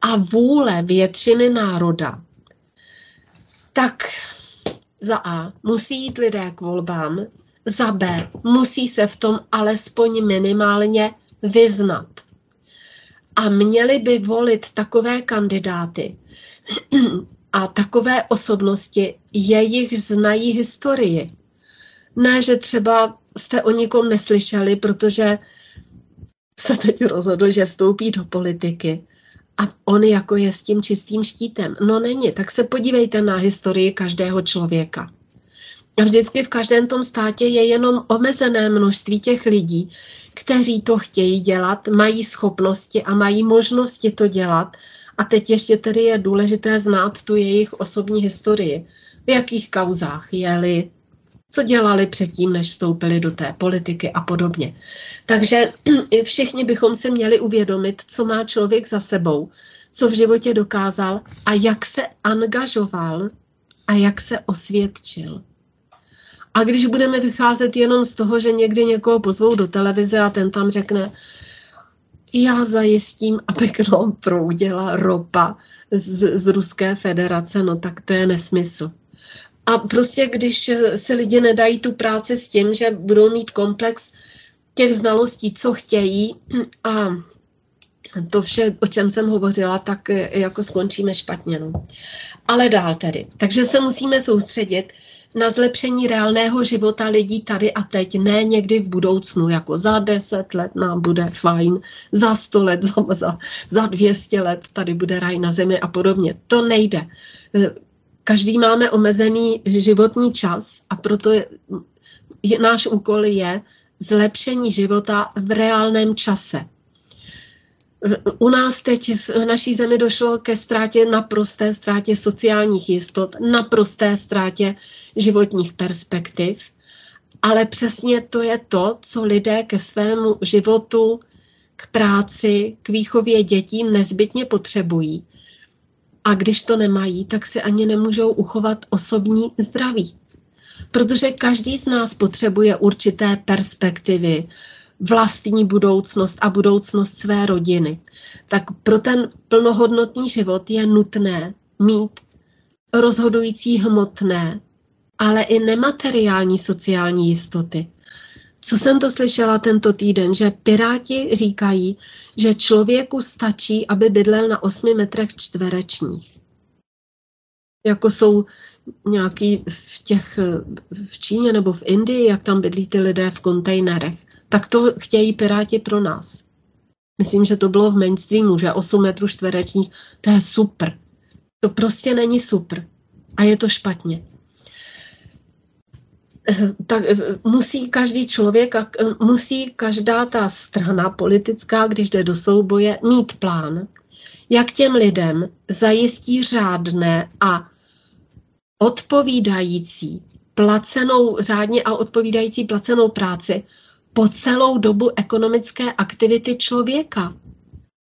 a vůle většiny národa, tak za A musí jít lidé k volbám, za B musí se v tom alespoň minimálně vyznat a měli by volit takové kandidáty a takové osobnosti, jejich znají historii. Ne, že třeba jste o nikom neslyšeli, protože se teď rozhodl, že vstoupí do politiky. A on jako je s tím čistým štítem. No není, tak se podívejte na historii každého člověka. A vždycky v každém tom státě je jenom omezené množství těch lidí, kteří to chtějí dělat, mají schopnosti a mají možnosti to dělat. A teď ještě tedy je důležité znát tu jejich osobní historii. V jakých kauzách jeli, co dělali předtím, než vstoupili do té politiky a podobně. Takže všichni bychom si měli uvědomit, co má člověk za sebou, co v životě dokázal a jak se angažoval a jak se osvědčil. A když budeme vycházet jenom z toho, že někdy někoho pozvou do televize a ten tam řekne, já zajistím, aby k nám proudila ropa z, z Ruské federace, no tak to je nesmysl. A prostě, když se lidi nedají tu práci s tím, že budou mít komplex těch znalostí, co chtějí a to vše, o čem jsem hovořila, tak jako skončíme špatně. No. Ale dál tedy. Takže se musíme soustředit na zlepšení reálného života lidí tady a teď, ne někdy v budoucnu, jako za deset let nám bude fajn, za sto let, za, za, za 200 let tady bude raj na zemi a podobně. To nejde. Každý máme omezený životní čas a proto je, je, náš úkol je zlepšení života v reálném čase. U nás teď v naší zemi došlo ke ztrátě, naprosté ztrátě sociálních jistot, naprosté ztrátě životních perspektiv, ale přesně to je to, co lidé ke svému životu, k práci, k výchově dětí nezbytně potřebují. A když to nemají, tak si ani nemůžou uchovat osobní zdraví. Protože každý z nás potřebuje určité perspektivy, vlastní budoucnost a budoucnost své rodiny. Tak pro ten plnohodnotný život je nutné mít rozhodující hmotné, ale i nemateriální sociální jistoty. Co jsem to slyšela tento týden, že Piráti říkají, že člověku stačí, aby bydlel na 8 metrech čtverečních. Jako jsou nějaký v těch v Číně nebo v Indii, jak tam bydlí ty lidé v kontejnerech. Tak to chtějí Piráti pro nás. Myslím, že to bylo v mainstreamu, že 8 metrů čtverečních, to je super. To prostě není super. A je to špatně. Eh, tak eh, musí každý člověk, eh, musí každá ta strana politická, když jde do souboje, mít plán, jak těm lidem zajistí řádné a odpovídající placenou, řádně a odpovídající placenou práci po celou dobu ekonomické aktivity člověka,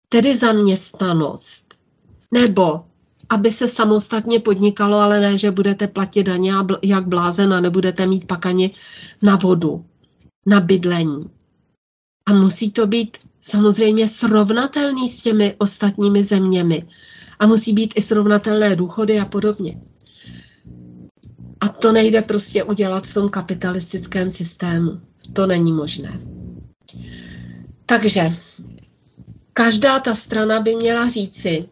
tedy zaměstnanost, nebo aby se samostatně podnikalo, ale ne, že budete platit daně jak blázen a nebudete mít pak ani na vodu, na bydlení. A musí to být samozřejmě srovnatelný s těmi ostatními zeměmi. A musí být i srovnatelné důchody a podobně. A to nejde prostě udělat v tom kapitalistickém systému. To není možné. Takže každá ta strana by měla říci,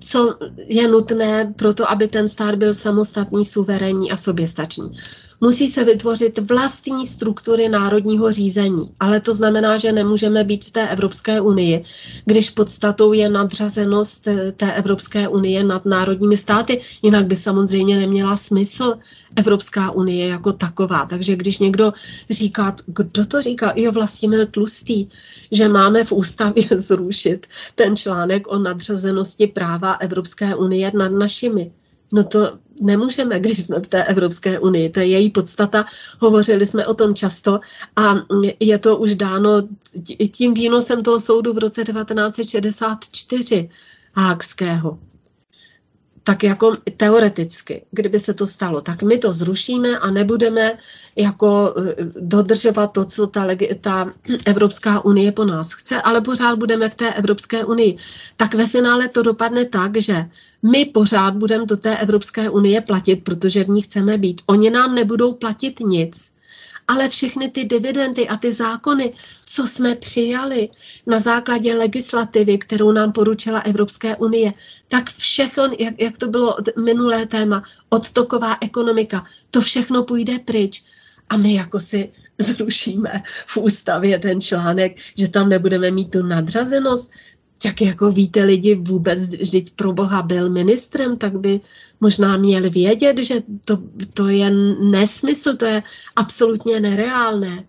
co je nutné pro to, aby ten stát byl samostatný, suverénní a soběstačný. Musí se vytvořit vlastní struktury národního řízení, ale to znamená, že nemůžeme být v té Evropské unii, když podstatou je nadřazenost té Evropské unie nad národními státy, jinak by samozřejmě neměla smysl Evropská unie jako taková. Takže když někdo říká, kdo to říká, jo, Vlastimil Tlustý, že máme v ústavě zrušit ten článek o nadřazenosti práva Evropské unie nad našimi. No to nemůžeme, když jsme v té Evropské unii. To je její podstata. Hovořili jsme o tom často a je to už dáno tím výnosem toho soudu v roce 1964 Hákského tak jako teoreticky, kdyby se to stalo, tak my to zrušíme a nebudeme jako eh, dodržovat to, co ta, ta Evropská unie po nás chce, ale pořád budeme v té Evropské unii. Tak ve finále to dopadne tak, že my pořád budeme do té Evropské unie platit, protože v ní chceme být. Oni nám nebudou platit nic ale všechny ty dividendy a ty zákony, co jsme přijali na základě legislativy, kterou nám poručila Evropské unie, tak všechno, jak, jak to bylo minulé téma, odtoková ekonomika, to všechno půjde pryč. A my jako si zrušíme v ústavě ten článek, že tam nebudeme mít tu nadřazenost, tak jako víte lidi vůbec, vždyť pro boha byl ministrem, tak by možná měli vědět, že to, to je nesmysl, to je absolutně nereálné.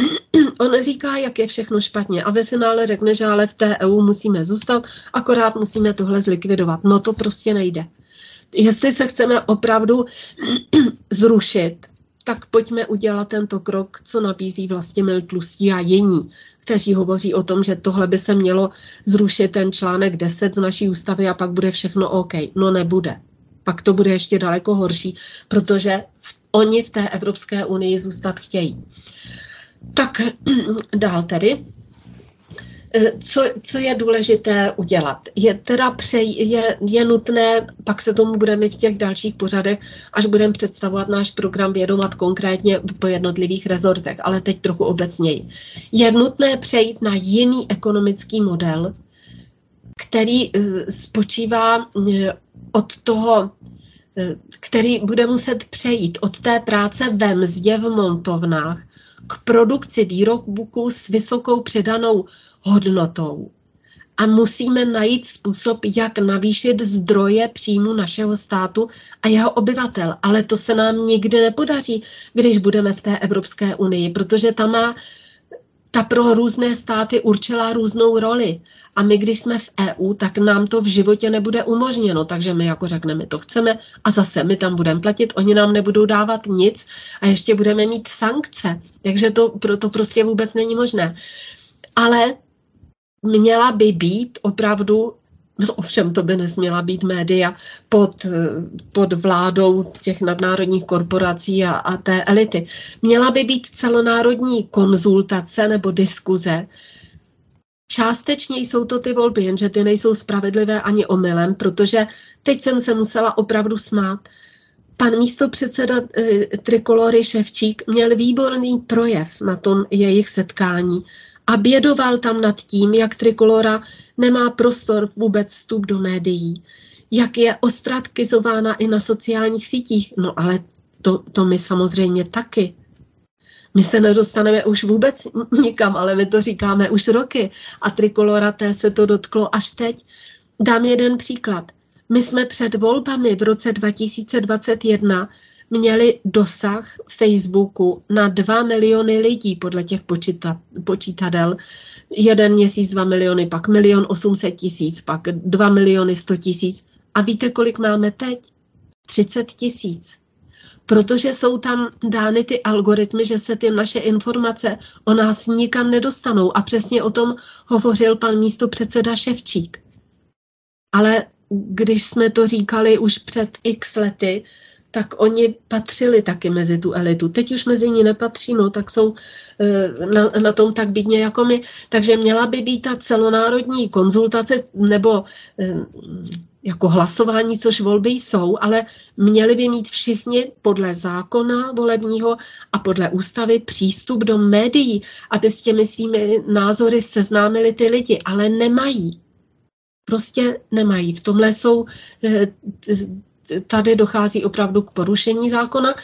On říká, jak je všechno špatně a ve finále řekne, že ale v té EU musíme zůstat, akorát musíme tohle zlikvidovat. No to prostě nejde. Jestli se chceme opravdu zrušit, tak pojďme udělat tento krok, co nabízí vlastně Mil Tlustí a jiní, kteří hovoří o tom, že tohle by se mělo zrušit ten článek 10 z naší ústavy a pak bude všechno OK. No nebude. pak to bude ještě daleko horší, protože oni v té Evropské unii zůstat chtějí. Tak dál tedy. Eh, co, co je důležité udělat? Je teda přej, je, je nutné, pak se tomu budeme v těch dalších pořadech, až budeme představovat náš program vědomat konkrétně po jednotlivých rezortech, ale teď trochu obecněji. Je nutné přejít na jiný ekonomický model, který eh, spočívá eh, od toho, který bude muset přejít od té práce ve mzdě v montovnách k produkci výrobků s vysokou přidanou hodnotou. A musíme najít způsob, jak navýšit zdroje příjmu našeho státu a jeho obyvatel. Ale to se nám nikdy nepodaří, když budeme v té Evropské unii, protože tam má ta pro různé státy určila různou roli. A my, když jsme v EU, tak nám to v životě nebude umožněno. Takže my jako řekneme, to chceme a zase my tam budeme platit, oni nám nebudou dávat nic a ještě budeme mít sankce. Takže to, to prostě vůbec není možné. Ale měla by být opravdu No ovšem to by nesměla být média pod, pod vládou těch nadnárodních korporací a, a té elity. Měla by být celonárodní konzultace nebo diskuze. Částečně jsou to ty volby, jenže ty nejsou spravedlivé ani omylem, protože teď jsem se musela opravdu smát. Pan místo předseda e, Trikolory Ševčík měl výborný projev na tom jejich setkání a bědoval tam nad tím, jak Trikolora nemá prostor vůbec vstup do médií, jak je ostratkizována i na sociálních sítích. No ale to, to my samozřejmě taky. My se nedostaneme už vůbec nikam, ale my to říkáme už roky. A Trikolora té se to dotklo až teď. Dám jeden příklad. My jsme před volbami v roce 2021 měli dosah Facebooku na 2 miliony lidí podle těch počíta, počítadel. Jeden měsíc 2 miliony, pak milion 800 tisíc, pak 2 miliony 100 tisíc. A víte, kolik máme teď? 30 tisíc. Protože jsou tam dány ty algoritmy, že se ty naše informace o nás nikam nedostanou. A přesně o tom hovořil pan místo předseda Ševčík. Ale když jsme to říkali už před x lety, tak oni patřili taky mezi tu elitu. Teď už mezi ní nepatří, no tak jsou eh, na, na tom tak bídně jako my. Takže měla by být ta celonárodní konzultace nebo eh, jako hlasování, což volby jsou, ale měli by mít všichni podle zákona volebního a podle ústavy přístup do médií, aby s těmi svými názory seznámili ty lidi, ale nemají. Prostě nemají. V tomhle jsou eh, tady dochází opravdu k porušení zákona.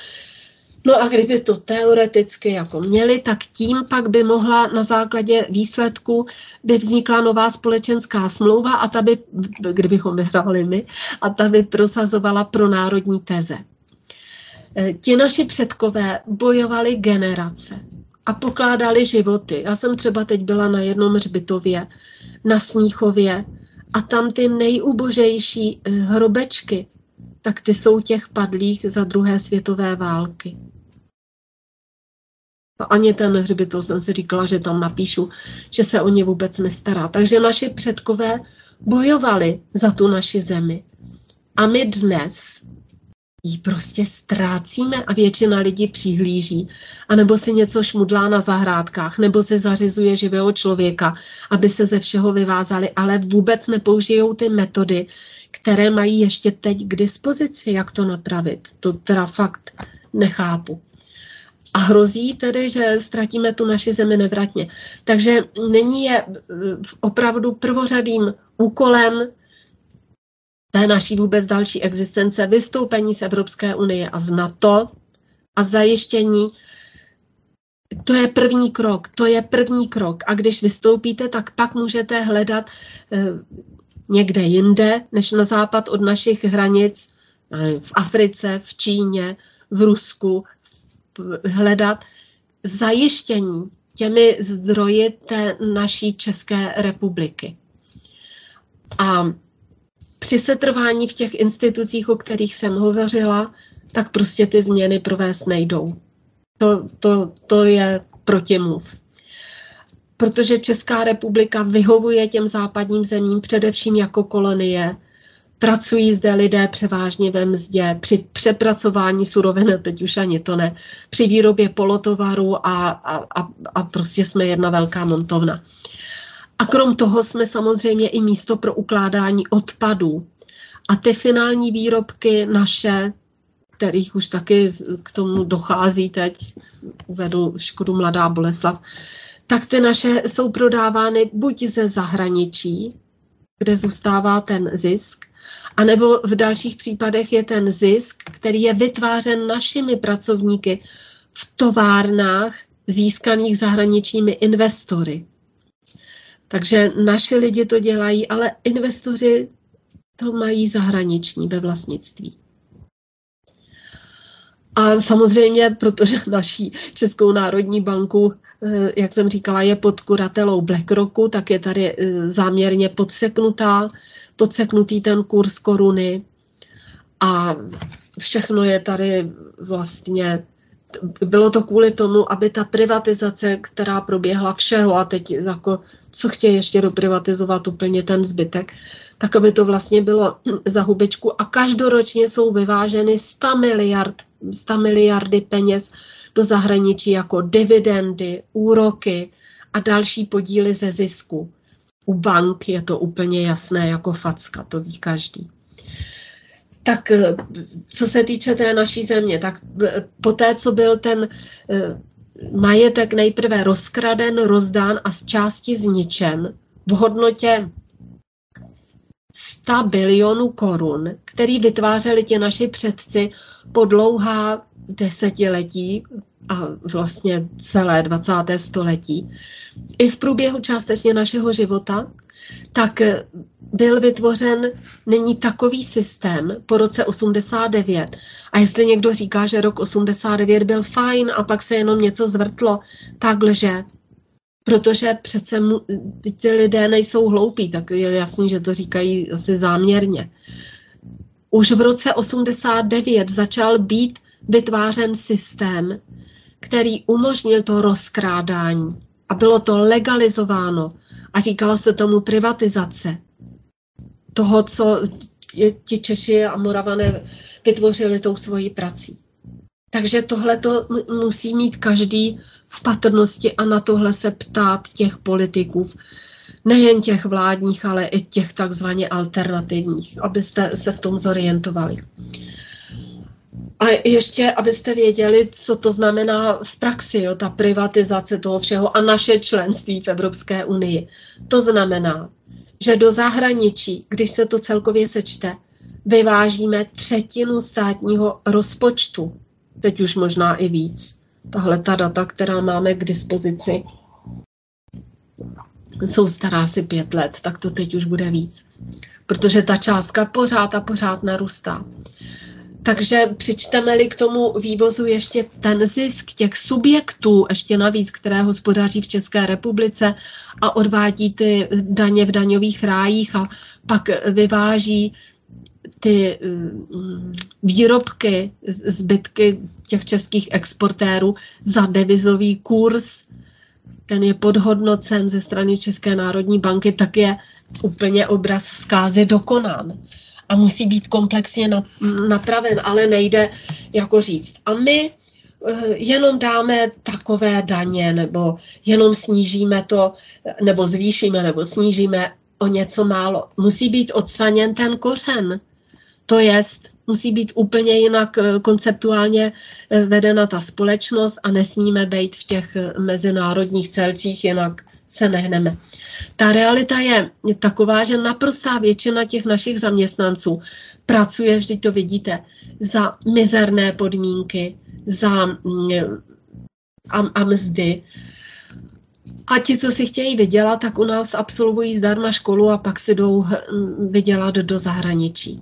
No a kdyby to teoreticky jako měli, tak tím pak by mohla na základě výsledku by vznikla nová společenská smlouva a ta by, kdybychom vyhráli my, a ta by prosazovala pro národní teze. E, ti naši předkové bojovali generace a pokládali životy. Já jsem třeba teď byla na jednom hřbitově na Smíchově a tam ty nejubožejší e, hrobečky tak ty jsou těch padlých za druhé světové války. A ani ten hřbitov jsem si říkala, že tam napíšu, že se o ně vůbec nestará. Takže naši předkové bojovali za tu naši zemi. A my dnes ji prostě ztrácíme a většina lidí přihlíží. A nebo si něco šmudlá na zahrádkách, nebo si zařizuje živého člověka, aby se ze všeho vyvázali, ale vůbec nepoužijou ty metody, které mají ještě teď k dispozici, jak to napravit. To teda fakt nechápu. A hrozí tedy, že ztratíme tu naši zemi nevratně. Takže není je eh, opravdu prvořadým úkolem té naší vůbec další existence vystoupení z Evropské unie a z NATO a zajištění to je první krok, to je první krok. A když vystoupíte, tak pak můžete hledat eh, někde jinde, než na západ od našich hranic, v Africe, v Číně, v Rusku, hledat zajištění těmi zdroji té naší České republiky. A při setrvání v těch institucích, o kterých jsem hovořila, tak prostě ty změny provést nejdou. To, to, to je protimluv protože Česká republika vyhovuje těm západním zemím především jako kolonie. Pracují zde lidé převážně ve mzdě, při přepracování surovin, teď už ani to ne, při výrobě polotovaru a, a, a, a prostě jsme jedna velká montovna. A krom toho jsme samozřejmě i místo pro ukládání odpadů. A ty finální výrobky naše, kterých už taky k tomu dochází teď, uvedu Škodu Mladá Boleslav, tak ty naše jsou prodávány buď ze zahraničí, kde zůstává ten zisk, anebo v dalších případech je ten zisk, který je vytvářen našimi pracovníky v továrnách získaných zahraničními investory. Takže naši lidi to dělají, ale investoři to mají zahraniční ve vlastnictví. A samozřejmě, protože naší Českou národní banku, eh, jak jsem říkala, je pod kuratelou BlackRocku, tak je tady eh, záměrně podseknutá, podseknutý ten kurz koruny. A všechno je tady vlastně bylo to kvůli tomu, aby ta privatizace, která proběhla všeho a teď jako, co chtějí ještě doprivatizovat úplně ten zbytek, tak aby to vlastně bylo za hubičku a každoročně jsou vyváženy 100 miliard, 100 miliardy peněz do zahraničí jako dividendy, úroky a další podíly ze zisku. U bank je to úplně jasné jako facka, to ví každý. Tak eh, co se týče té naší země, tak eh, po té, co byl ten eh, majetek nejprve rozkraden, rozdán a z části zničen v hodnotě 100 bilionů korun, který vytvářeli ti naši předci po dlouhá desetiletí a vlastně celé 20. století, i v průběhu částečně našeho života, tak byl vytvořen není takový systém po roce 89. A jestli někdo říká, že rok 89 byl fajn a pak se jenom něco zvrtlo, tak lže. Protože přece mu, ty lidé nejsou hloupí, tak je jasný, že to říkají asi záměrně. Už v roce 89 začal být vytvářen systém, který umožnil to rozkrádání. A bylo to legalizováno a říkalo se tomu privatizace toho, co ti Češi a Moravané vytvořili tou svojí prací. Takže tohle to musí mít každý v patrnosti a na tohle se ptát těch politiků, nejen těch vládních, ale i těch takzvaně alternativních, abyste se v tom zorientovali. A ještě, abyste věděli, co to znamená v praxi, jo, ta privatizace toho všeho a naše členství v Evropské unii. To znamená, že do zahraničí, když se to celkově sečte, vyvážíme třetinu státního rozpočtu. Teď už možná i víc. Tahle ta data, která máme k dispozici, jsou stará asi pět let, tak to teď už bude víc. Protože ta částka pořád a pořád narůstá. Takže přičteme-li k tomu vývozu ještě ten zisk těch subjektů, ještě navíc, které hospodaří v České republice a odvádí ty daně v daňových rájích a pak vyváží ty mm, výrobky, zbytky těch českých exportérů za devizový kurz, ten je podhodnocen ze strany České národní banky, tak je úplně obraz zkázy dokonán a musí být komplexně napraven, ale nejde jako říct. A my eh, jenom dáme takové daně, nebo jenom snížíme to, nebo zvýšíme, nebo snížíme o něco málo. Musí být odstraněn ten kořen. To jest, musí být úplně jinak eh, konceptuálně eh, vedena ta společnost a nesmíme být v těch mezinárodních celcích, jinak se nehneme. Ta realita je taková, že naprostá většina těch našich zaměstnanců pracuje, vždyť to vidíte, za mizerné podmínky, za mm, a, a mzdy. A ti, co si chtějí vydělat, tak u nás absolvují zdarma školu a pak si jdou hm, vydělat do zahraničí.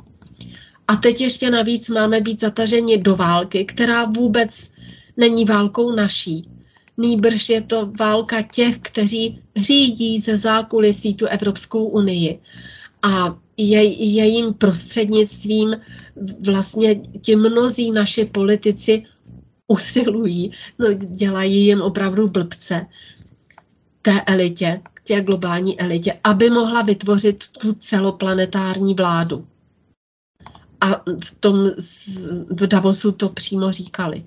A teď ještě navíc máme být zataženi do války, která vůbec není válkou naší, nýbrž je to válka těch, kteří řídí ze zákulisí tu Evropskou unii. A je, jejím prostřednictvím vlastně ti mnozí naši politici usilují, no, dělají jim opravdu blbce té elitě, té globální elitě, aby mohla vytvořit tu celoplanetární vládu. A v tom v Davosu to přímo říkali.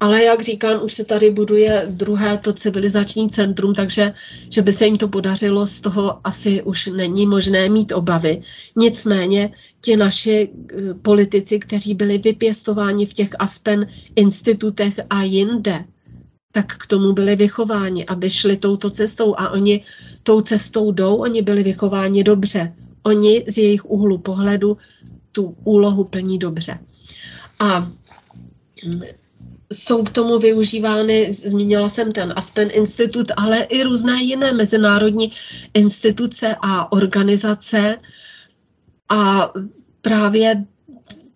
Ale jak říkám, už se tady buduje druhé to civilizační centrum, takže že by se jim to podařilo, z toho asi už není možné mít obavy. Nicméně ti naši eh, politici, kteří byli vypěstováni v těch Aspen institutech a jinde, tak k tomu byli vychováni, aby šli touto cestou a oni tou cestou jdou, oni byli vychováni dobře. Oni z jejich úhlu pohledu tu úlohu plní dobře. A jsou k tomu využívány, zmínila jsem ten Aspen Institut, ale i různé jiné mezinárodní instituce a organizace a právě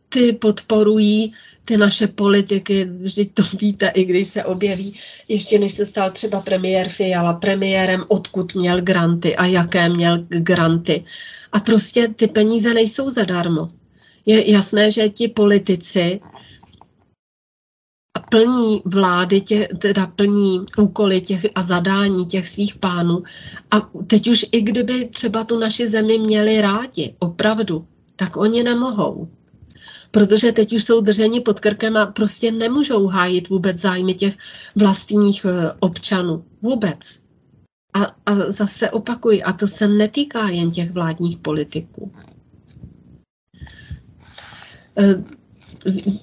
ty podporují ty naše politiky, vždyť to víte, i když se objeví, ještě než se stal třeba premiér Fiala premiérem, odkud měl granty a jaké měl granty. A prostě ty peníze nejsou zadarmo. Je jasné, že ti politici plní vlády, tě, teda plní úkoly těch a zadání těch svých pánů. A teď už i kdyby třeba tu naši zemi měli rádi, opravdu, tak oni nemohou. Protože teď už jsou drženi pod krkem a prostě nemůžou hájit vůbec zájmy těch vlastních eh, občanů. Vůbec. A, a zase opakuji, a to se netýká jen těch vládních politiků. Eh,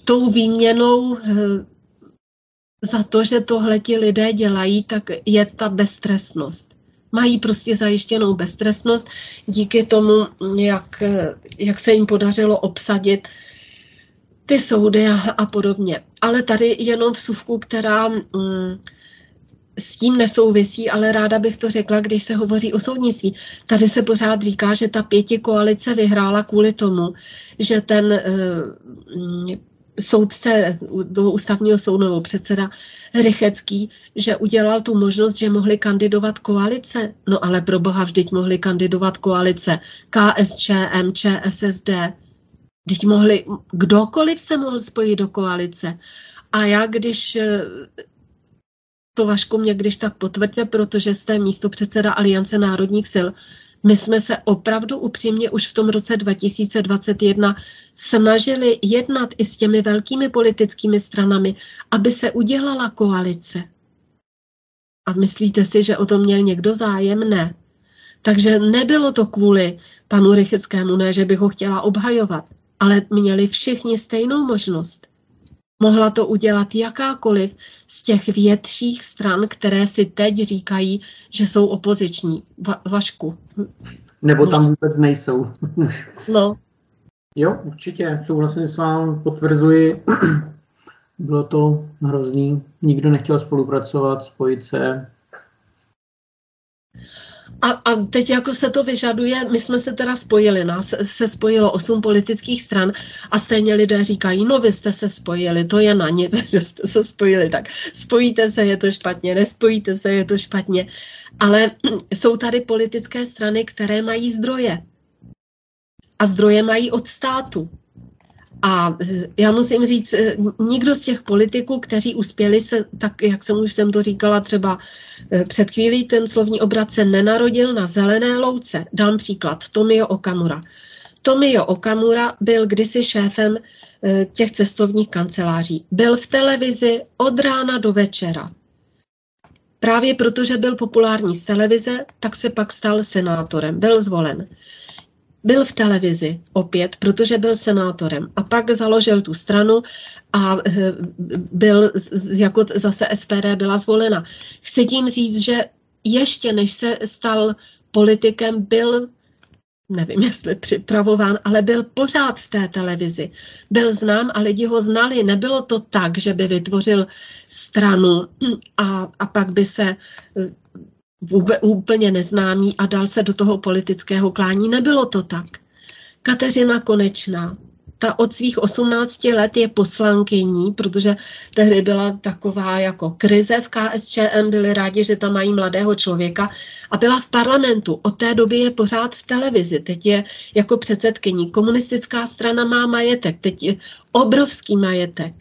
tou výměnou eh, za to, že tohle ti lidé dělají, tak je ta beztrestnost. Mají prostě zajištěnou beztrestnost díky tomu, jak, jak se jim podařilo obsadit ty soudy a, a podobně. Ale tady jenom v suvku, která mm, s tím nesouvisí, ale ráda bych to řekla, když se hovoří o soudnictví. Tady se pořád říká, že ta pěti koalice vyhrála kvůli tomu, že ten mm, soudce do ústavního soudu nebo předseda Rychecký, že udělal tu možnost, že mohli kandidovat koalice. No ale pro boha vždyť mohli kandidovat koalice KSČM, ČSSD. Vždyť mohli, kdokoliv se mohl spojit do koalice. A já, když to Vašku mě když tak potvrďte, protože jste místo předseda Aliance národních sil, my jsme se opravdu upřímně už v tom roce 2021 snažili jednat i s těmi velkými politickými stranami, aby se udělala koalice. A myslíte si, že o to měl někdo zájem? Ne. Takže nebylo to kvůli panu Rycheckému, ne, že bych ho chtěla obhajovat, ale měli všichni stejnou možnost. Mohla to udělat jakákoliv z těch větších stran, které si teď říkají, že jsou opoziční. Va- Vašku. Nebo tam vůbec nejsou. no. Jo, určitě, souhlasím s vámi, potvrzuji. Bylo to hrozný. Nikdo nechtěl spolupracovat, spojit se. A, a teď jako se to vyžaduje, my jsme se teda spojili, nás se spojilo osm politických stran a stejně lidé říkají, no vy jste se spojili, to je na nic, že jste se spojili, tak spojíte se, je to špatně, nespojíte se, je to špatně. Ale jsou tady politické strany, které mají zdroje. A zdroje mají od státu. A eh, já musím říct, eh, nikdo z těch politiků, kteří uspěli se, tak jak jsem už jsem to říkala třeba eh, před chvílí, ten slovní obrat se nenarodil na zelené louce. Dám příklad, Tomio Okamura. Tomio Okamura byl kdysi šéfem těch cestovních kanceláří. Byl v televizi od rána do večera. Právě protože byl populární z televize, tak se pak stal senátorem, byl zvolen byl v televizi opět, protože byl senátorem a pak založil tu stranu a eh, byl jako zase SPD byla zvolena. Chci tím říct, že ještě než se stal politikem, byl nevím, jestli připravován, ale byl pořád v té televizi. Byl znám a lidi ho znali. Nebylo to tak, že by vytvořil stranu a, a pak by se eh, úplně neznámý a dal se do toho politického klání. Nebylo to tak. Kateřina Konečná, ta od svých 18 let je poslankyní, protože tehdy byla taková jako krize v KSČM, byli rádi, že tam mají mladého člověka a byla v parlamentu. Od té doby je pořád v televizi, teď je jako předsedkyní. Komunistická strana má majetek, teď je obrovský majetek.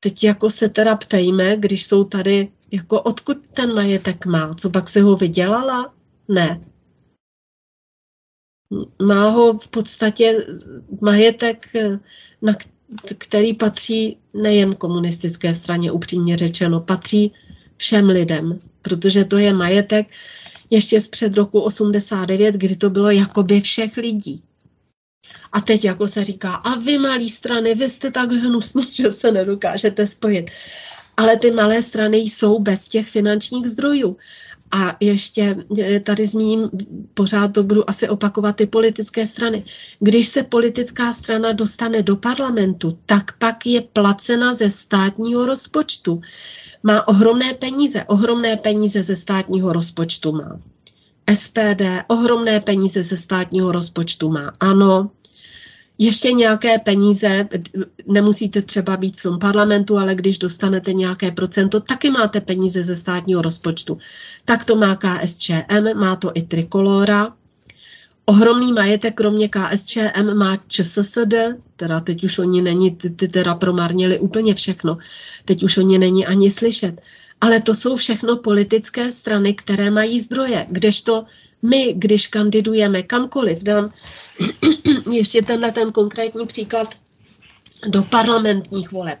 Teď jako se teda ptejme, když jsou tady jako odkud ten majetek má? Co pak si ho vydělala? Ne. Má ho v podstatě majetek, na který patří nejen komunistické straně, upřímně řečeno, patří všem lidem, protože to je majetek ještě z před roku 89, kdy to bylo jakoby všech lidí. A teď jako se říká, a vy malí strany, vy jste tak hnusní, že se nedokážete spojit. Ale ty malé strany jsou bez těch finančních zdrojů. A ještě eh, tady zmíním, pořád to budu asi opakovat, ty politické strany. Když se politická strana dostane do parlamentu, tak pak je placena ze státního rozpočtu. Má ohromné peníze, ohromné peníze ze státního rozpočtu má. SPD ohromné peníze ze státního rozpočtu má. Ano, ještě nějaké peníze, nemusíte třeba být v tom parlamentu, ale když dostanete nějaké procento, taky máte peníze ze státního rozpočtu. Tak to má KSČM, má to i Trikolora. Ohromný majetek, kromě KSČM, má ČSSD, teda teď už oni není, ty, ty teda promarnili úplně všechno. Teď už oni není ani slyšet. Ale to jsou všechno politické strany, které mají zdroje, kdežto my, když kandidujeme kamkoliv, dám ještě tenhle ten konkrétní příklad do parlamentních voleb.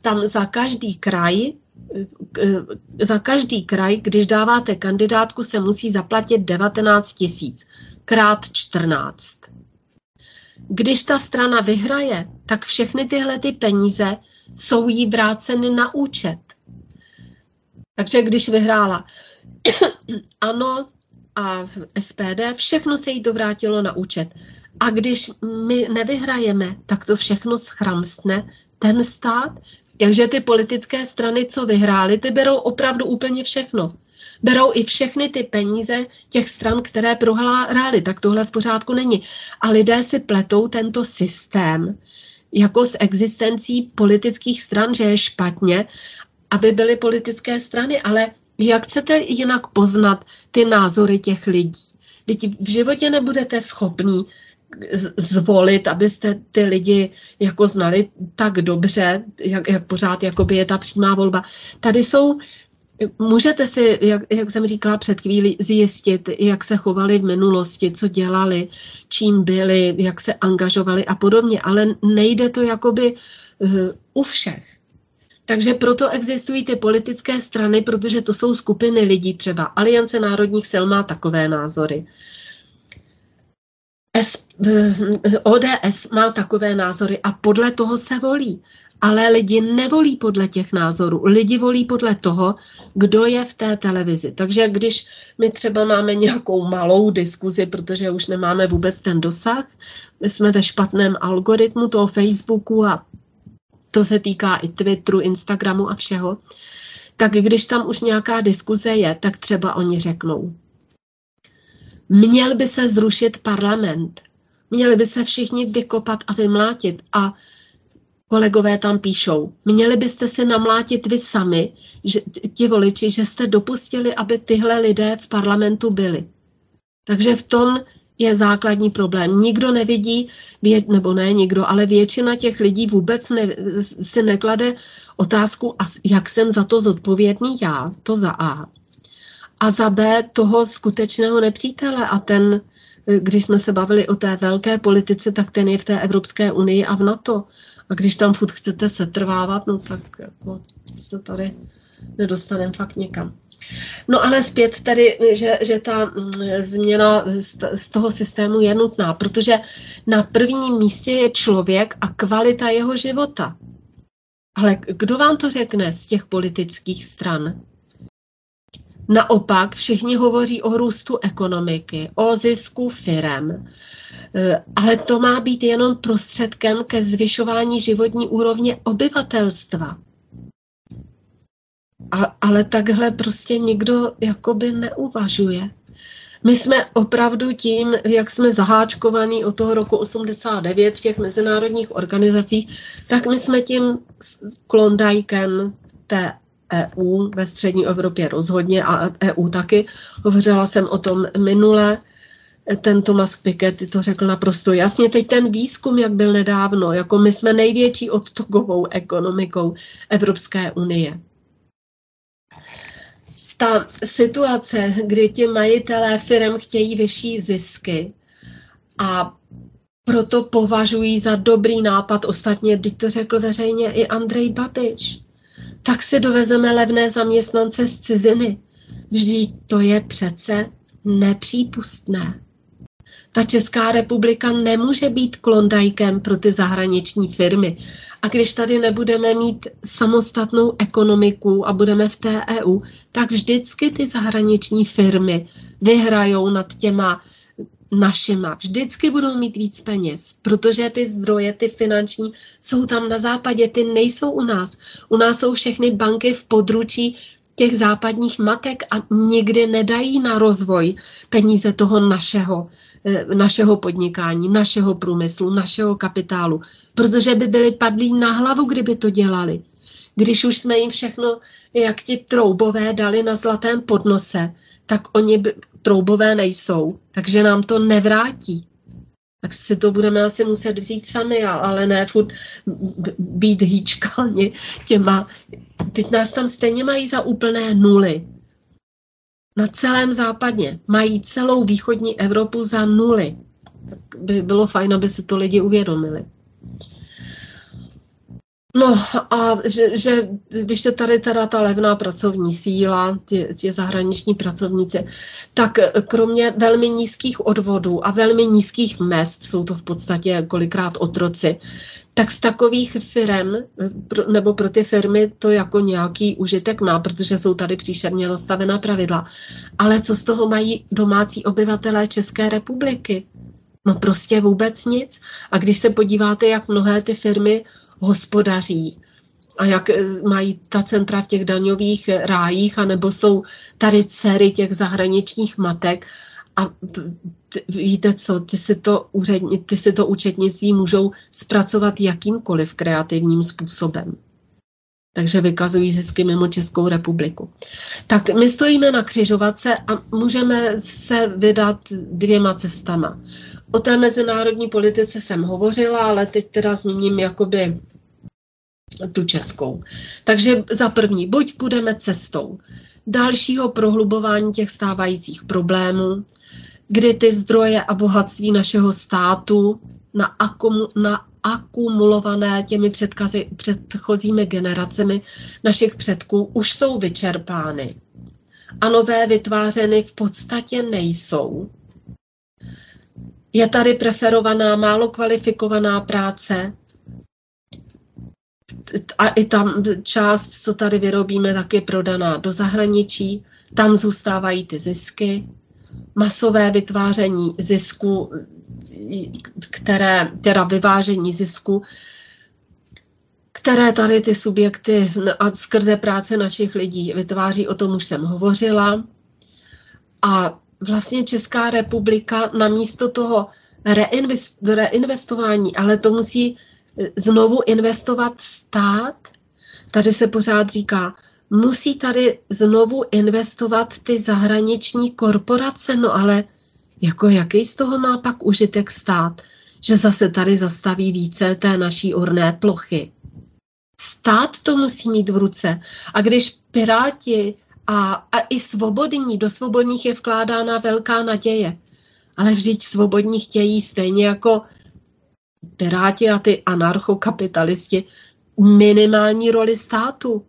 Tam za každý kraj, za každý kraj, když dáváte kandidátku, se musí zaplatit 19 tisíc krát 14. Když ta strana vyhraje, tak všechny tyhle ty peníze jsou jí vráceny na účet. Takže když vyhrála ano a SPD, všechno se jí to vrátilo na účet. A když my nevyhrajeme, tak to všechno schramstne ten stát. Takže ty politické strany, co vyhrály, ty berou opravdu úplně všechno. Berou i všechny ty peníze těch stran, které prohrály. Tak tohle v pořádku není. A lidé si pletou tento systém jako s existencí politických stran, že je špatně aby byly politické strany, ale jak chcete jinak poznat ty názory těch lidí? Teď v životě nebudete schopní zvolit, abyste ty lidi jako znali tak dobře, jak, jak pořád jakoby je ta přímá volba. Tady jsou, můžete si, jak, jak jsem říkala před chvílí, zjistit, jak se chovali v minulosti, co dělali, čím byli, jak se angažovali a podobně, ale nejde to jakoby uh, u všech. Takže proto existují ty politické strany, protože to jsou skupiny lidí, třeba Aliance národních sil má takové názory. S, ODS má takové názory a podle toho se volí. Ale lidi nevolí podle těch názorů. Lidi volí podle toho, kdo je v té televizi. Takže když my třeba máme nějakou malou diskuzi, protože už nemáme vůbec ten dosah, my jsme ve špatném algoritmu toho Facebooku a to se týká i Twitteru, Instagramu a všeho, tak když tam už nějaká diskuze je, tak třeba oni řeknou, měl by se zrušit parlament, měli by se všichni vykopat a vymlátit a kolegové tam píšou, měli byste si namlátit vy sami, že, ti voliči, že jste dopustili, aby tyhle lidé v parlamentu byli. Takže v tom je základní problém. Nikdo nevidí, nebo ne nikdo, ale většina těch lidí vůbec ne, si neklade otázku, jak jsem za to zodpovědný já, to za A. A za B toho skutečného nepřítele a ten, když jsme se bavili o té velké politice, tak ten je v té Evropské unii a v NATO. A když tam furt chcete setrvávat, no tak jako se tady nedostaneme fakt někam. No ale zpět tady, že, že ta mm, změna z toho systému je nutná, protože na prvním místě je člověk a kvalita jeho života. Ale kdo vám to řekne z těch politických stran? Naopak všichni hovoří o růstu ekonomiky, o zisku firem, e, ale to má být jenom prostředkem ke zvyšování životní úrovně obyvatelstva. A, ale takhle prostě nikdo jakoby neuvažuje. My jsme opravdu tím, jak jsme zaháčkovaní od toho roku 89 v těch mezinárodních organizacích, tak my jsme tím klondajkem té EU ve střední Evropě rozhodně a EU taky. Hovořila jsem o tom minule. Ten Thomas Piketty to řekl naprosto jasně. Teď ten výzkum, jak byl nedávno, jako my jsme největší odtokovou ekonomikou Evropské unie ta situace, kdy ti majitelé firm chtějí vyšší zisky A proto považují za dobrý nápad, ostatně, když to řekl veřejně i Andrej Babiš, tak si dovezeme levné zaměstnance z ciziny. Vždyť to je přece nepřípustné. Ta Česká republika nemůže být klondajkem pro ty zahraniční firmy. A když tady nebudeme mít samostatnou ekonomiku a budeme v té EU, tak vždycky ty zahraniční firmy vyhrajou nad těma našima. Vždycky budou mít víc peněz, protože ty zdroje, ty finanční, jsou tam na západě, ty nejsou u nás. U nás jsou všechny banky v područí těch západních matek a nikdy nedají na rozvoj peníze toho našeho, eh, našeho podnikání, našeho průmyslu, našeho kapitálu, protože by byli padlí na hlavu, kdyby to dělali. Když už jsme jim všechno, jak ti troubové dali na zlatém podnose, tak oni troubové nejsou, takže nám to nevrátí. Tak si to budeme asi muset vzít sami, ale ne furt být hýčkáni těma. Teď nás tam stejně mají za úplné nuly. Na celém západě mají celou východní Evropu za nuly. Tak by bylo fajn, aby si to lidi uvědomili. No a že, že když je tady teda ta levná pracovní síla, tě, tě zahraniční pracovníci, tak kromě velmi nízkých odvodů a velmi nízkých mest, jsou to v podstatě kolikrát otroci, tak z takových firm, nebo pro ty firmy to jako nějaký užitek má, protože jsou tady příšerně nastavená pravidla. Ale co z toho mají domácí obyvatelé České republiky? No prostě vůbec nic. A když se podíváte, jak mnohé ty firmy hospodaří a jak mají ta centra v těch daňových rájích, anebo jsou tady dcery těch zahraničních matek a víte co, ty si to, úřední, ty si to účetnictví můžou zpracovat jakýmkoliv kreativním způsobem. Takže vykazují zisky mimo Českou republiku. Tak my stojíme na křižovatce a můžeme se vydat dvěma cestama. O té mezinárodní politice jsem hovořila, ale teď teda zmíním jakoby tu českou. Takže za první, buď půjdeme cestou dalšího prohlubování těch stávajících problémů, kdy ty zdroje a bohatství našeho státu na, akum, na akumulované těmi předkazy, předchozími generacemi našich předků už jsou vyčerpány a nové vytvářeny v podstatě nejsou. Je tady preferovaná málo kvalifikovaná práce, a i tam část, co tady vyrobíme, tak je prodaná do zahraničí. Tam zůstávají ty zisky. Masové vytváření zisku, které, teda vyvážení zisku, které tady ty subjekty a skrze práce našich lidí vytváří, o tom už jsem hovořila. A vlastně Česká republika namísto toho reinvestování, ale to musí znovu investovat stát. Tady se pořád říká, musí tady znovu investovat ty zahraniční korporace, no ale jako jaký z toho má pak užitek stát, že zase tady zastaví více té naší orné plochy. Stát to musí mít v ruce. A když Piráti a, a i svobodní, do svobodních je vkládána velká naděje. Ale vždyť svobodní chtějí stejně jako Piráti a ty anarchokapitalisti minimální roli státu.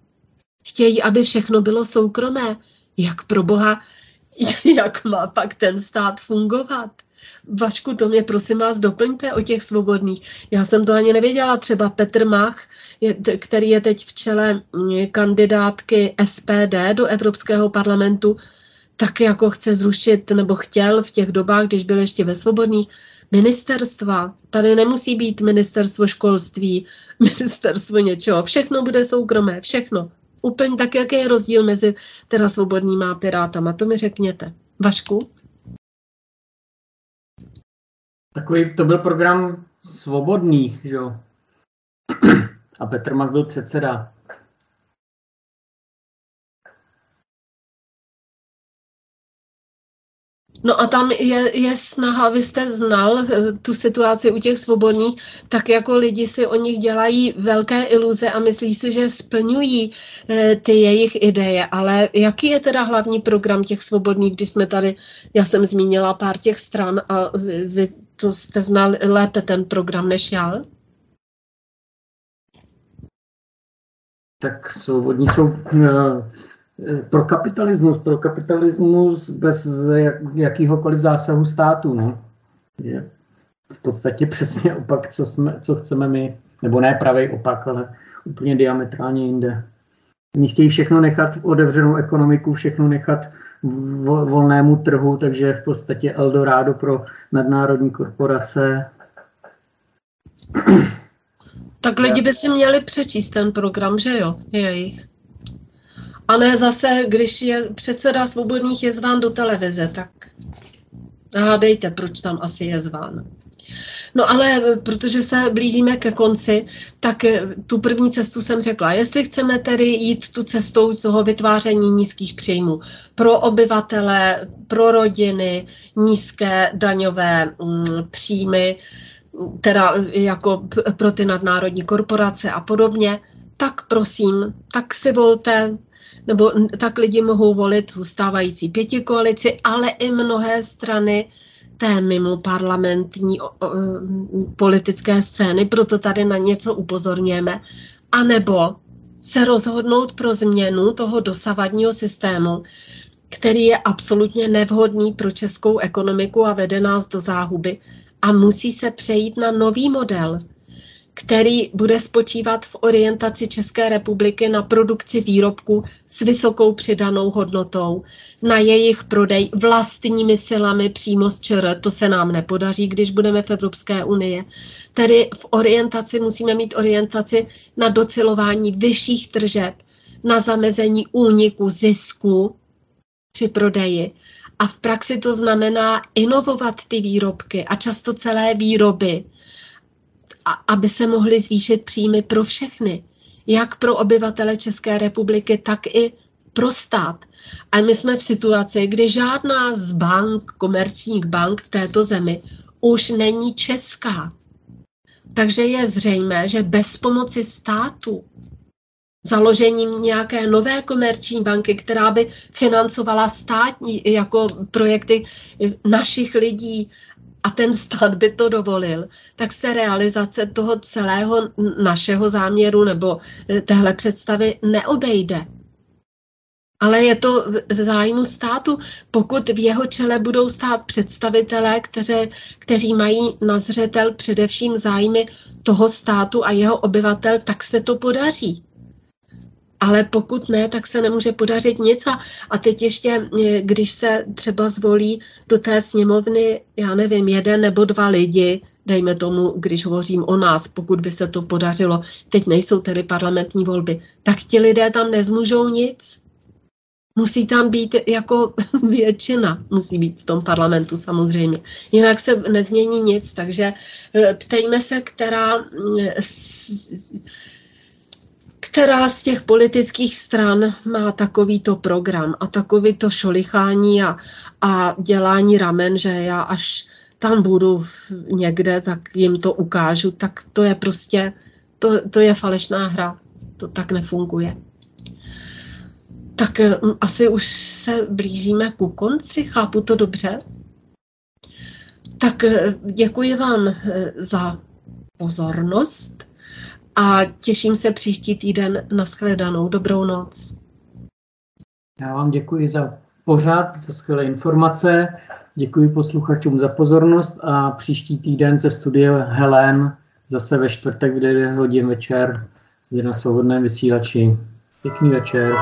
Chtějí, aby všechno bylo soukromé. Jak pro boha, jak má pak ten stát fungovat? Vašku, to mě prosím vás doplňte o těch svobodných. Já jsem to ani nevěděla. Třeba Petr Mach, který je teď v čele mm, kandidátky SPD do Evropského parlamentu, tak jako chce zrušit, nebo chtěl v těch dobách, když byl ještě ve svobodných, ministerstva. Tady nemusí být ministerstvo školství, ministerstvo něčeho. Všechno bude soukromé, všechno. Úplně tak, jaký je rozdíl mezi teda svobodnýma a pirátama. To mi řekněte. Vašku? Takový to byl program svobodných, jo. A Petr Mach byl předseda. No a tam je, je snaha, vy jste znal eh, tu situaci u těch svobodných, tak jako lidi si o nich dělají velké iluze a myslí si, že splňují eh, ty jejich ideje. Ale jaký je teda hlavní program těch svobodných, když jsme tady, já jsem zmínila pár těch stran a vy to jste znal lépe ten program než já. Tak svobodní jsou eh, pro kapitalismus, pro kapitalismus bez jak, jakýhokoliv zásahu státu. No. Je v podstatě přesně opak, co, jsme, co chceme my, nebo ne pravý opak, ale úplně diametrálně jinde. Oni chtějí všechno nechat otevřenou ekonomiku, všechno nechat volnému trhu, takže v podstatě Eldorado pro nadnárodní korporace. Tak lidi by si měli přečíst ten program, že jo, jejich. A ne zase, když je předseda svobodných je zván do televize, tak hádejte, proč tam asi je zván. No ale eh, protože se blížíme ke konci, tak eh, tu první cestu jsem řekla. Jestli chceme tedy jít tu cestou toho vytváření nízkých příjmů pro obyvatele, pro rodiny, nízké daňové mm, příjmy, teda jako pro ty nadnárodní korporace a podobně, tak prosím, tak si volte, nebo tak lidi mohou volit ustávající pěti koalici, ale i mnohé strany té mimo parlamentní politické scény, proto tady na něco upozorňujeme, anebo se rozhodnout pro změnu toho dosavadního systému, který je absolutně nevhodný pro českou ekonomiku a vede nás do záhuby a musí se přejít na nový model, který bude spočívat v orientaci České republiky na produkci výrobků s vysokou přidanou hodnotou, na jejich prodej vlastními silami přímo z ČR. To se nám nepodaří, když budeme v Evropské unii. Tedy v orientaci musíme mít orientaci na docelování vyšších tržeb, na zamezení úniku zisku při prodeji. A v praxi to znamená inovovat ty výrobky a často celé výroby a aby se mohly zvýšit příjmy pro všechny, jak pro obyvatele České republiky, tak i pro stát. A my jsme v situaci, kdy žádná z bank, komerčních bank v této zemi už není česká. Takže je zřejmé, že bez pomoci státu, založením nějaké nové komerční banky, která by financovala státní jako projekty našich lidí a ten stát by to dovolil, tak se realizace toho celého našeho záměru nebo eh, téhle představy neobejde. Ale je to v zájmu státu, pokud v jeho čele budou stát představitelé, kteře, kteří mají na zřetel především zájmy toho státu a jeho obyvatel, tak se to podaří. Ale pokud ne, tak se nemůže podařit nic. A, a teď ještě, eh, když se třeba zvolí do té sněmovny, já nevím, jeden nebo dva lidi, dejme tomu, když hovořím o nás, pokud by se to podařilo, teď nejsou tedy parlamentní volby, tak ti lidé tam nezmůžou nic. Musí tam být jako většina, musí být v tom parlamentu samozřejmě. Jinak se nezmění nic, takže eh, ptejme se, která eh, která z těch politických stran má takovýto program a takovýto šolichání a, a dělání ramen, že já až tam budu někde, tak jim to ukážu, tak to je prostě, to, to je falešná hra. To tak nefunguje. Tak mm, asi už se blížíme ku konci, chápu to dobře. Tak eh, děkuji vám eh, za pozornost a těším se příští týden na shledanou. Dobrou noc. Já vám děkuji za pořád, za skvělé informace, děkuji posluchačům za pozornost a příští týden ze studia Helen zase ve čtvrtek v 9 hodin večer zde na svobodném vysílači. Pěkný večer.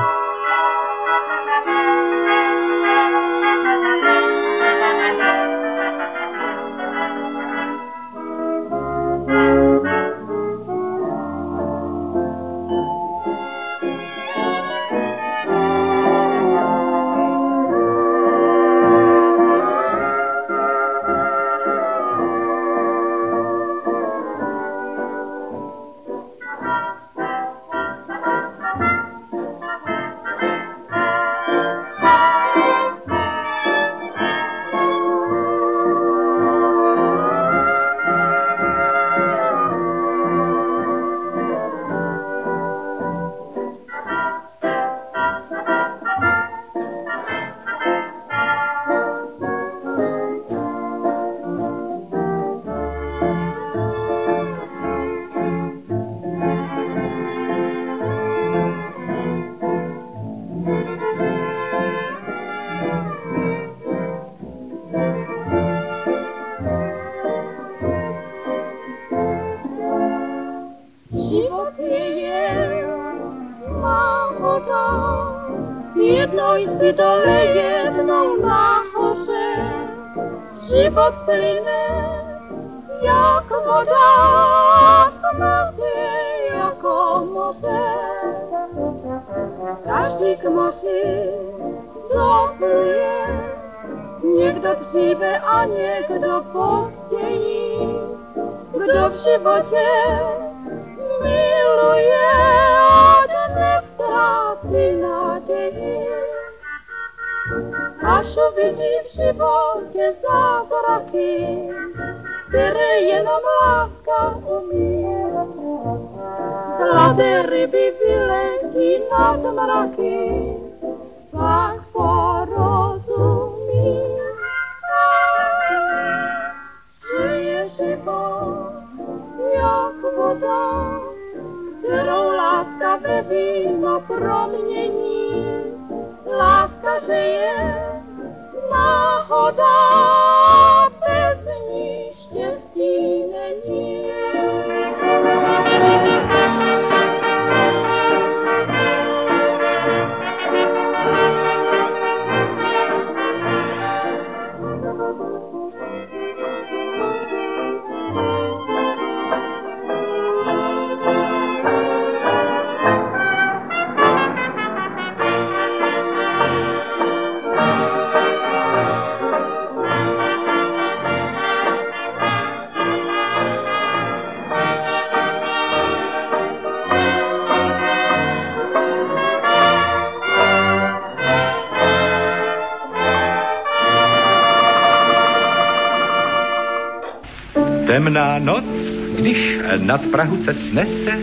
Nad Prahu se snese,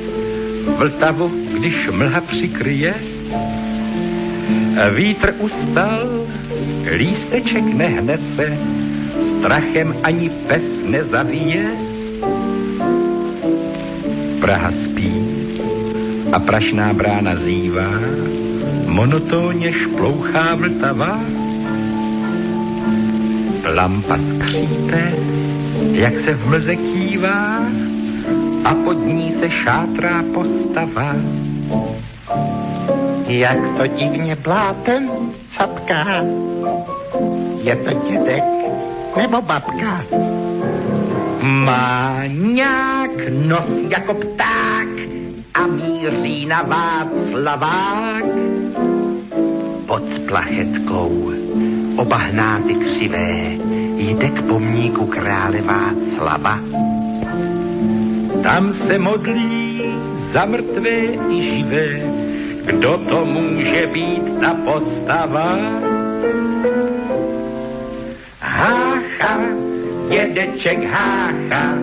Vltavu, když mlha přikryje, vítr ustal, lísteček nehnese, strachem ani pes nezavíje. Praha spí a prašná brána zývá, monotónně šplouchá Vltava. Lampa skřípe, jak se v mlze kývá a pod ní se šátrá postava. Jak to divně blátem capká. Je to dědek nebo babka? Má nějak nos jako pták a míří na Václavák. Pod plachetkou obahnáty křivé jde k pomníku krále Václava. Tam se modlí za mrtvé i živé, kdo to může být ta postava? Hácha, dědeček hácha,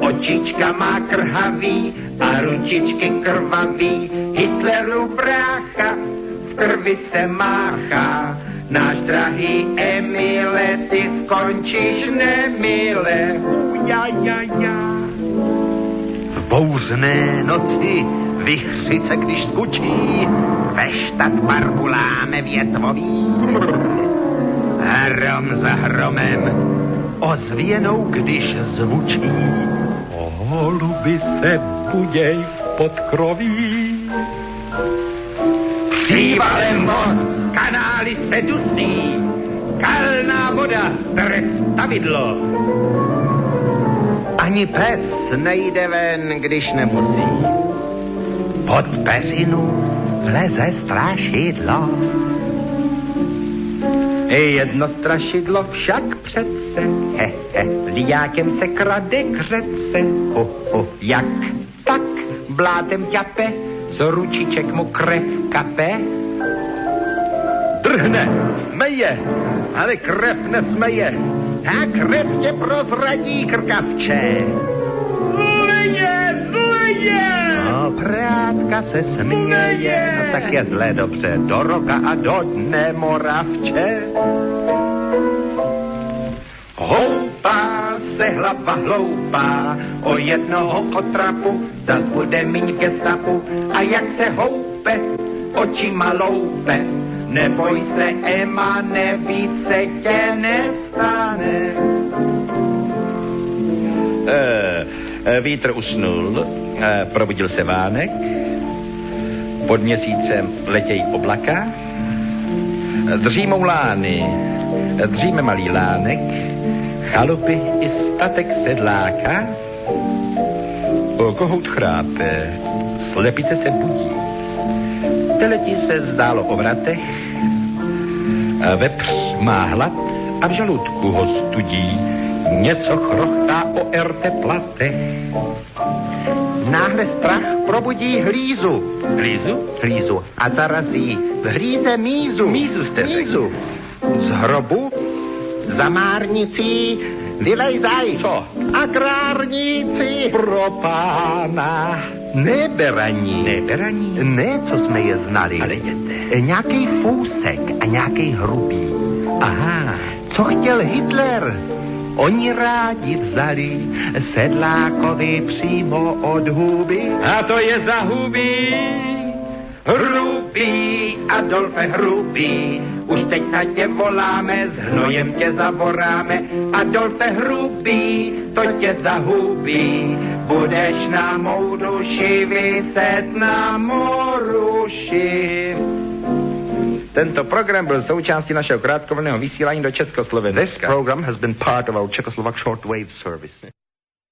očička má krhavý a ručičky krvavý, Hitleru brácha, v krvi se máchá, Náš drahý Emile, ty skončíš nemile. Ja, ja, ja. Bouzné noci vychřice, když skučí, ve štat parku láme větvový. Hrom za hromem, ozvěnou, když zvučí. Holuby se buděj v podkroví. Přívalem vod kanály se dusí, kalná voda trestavidlo. Ani pes nejde ven, když nemusí. Pod peřinu vleze strašidlo. Jedno strašidlo však přece, he, he, liákem se krade křece, ho, ho, jak tak blátem ťape, co ručiček mu krev kape. Drhne, meje, ale krev nesmeje, a krev tě prozradí krkavče. Zleje, zleje! No, prátka se směje, no tak je zlé dobře, do roka a do dne moravče. Houpá se hlava hloupá, o jednoho otrapu zas bude míň gestapu. A jak se houpe, očima loupe, neboj se, Ema, nevíce tě nestane. E, vítr usnul, e, probudil se vánek, pod měsícem letějí oblaka, Dřímou lány, dříme malý lánek, chalupy i statek sedláka. Kohout chrápe, slepice se budí. Teleti se zdálo o vratech, a vepř má hlad a v žaludku ho studí. Něco chrochtá o erte platech. Náhle strach probudí hlízu. Hlízu? Hlízu a zarazí v hlíze mízu. Mízu jste. Mízu. Z hrobu za márnicí vylejzaj. Co? Agrárníci. Pro pána. Neberaní. Neberaní? Ne, co jsme je znali. Ale jděte. Nějaký fousek a nějaký hrubý. Aha. Co chtěl Hitler? Oni rádi vzali sedlákovi přímo od huby. A to je za huby. Hrubý, Adolfe Hrubý, už teď na tě voláme, s hnojem tě zavoráme. Adolfe Hrubý, to tě zahubí, budeš na mou duši vyset na moruši. Tento program byl součástí našeho krátkovného vysílání do This Československa. program has been part of our Czechoslovak shortwave service.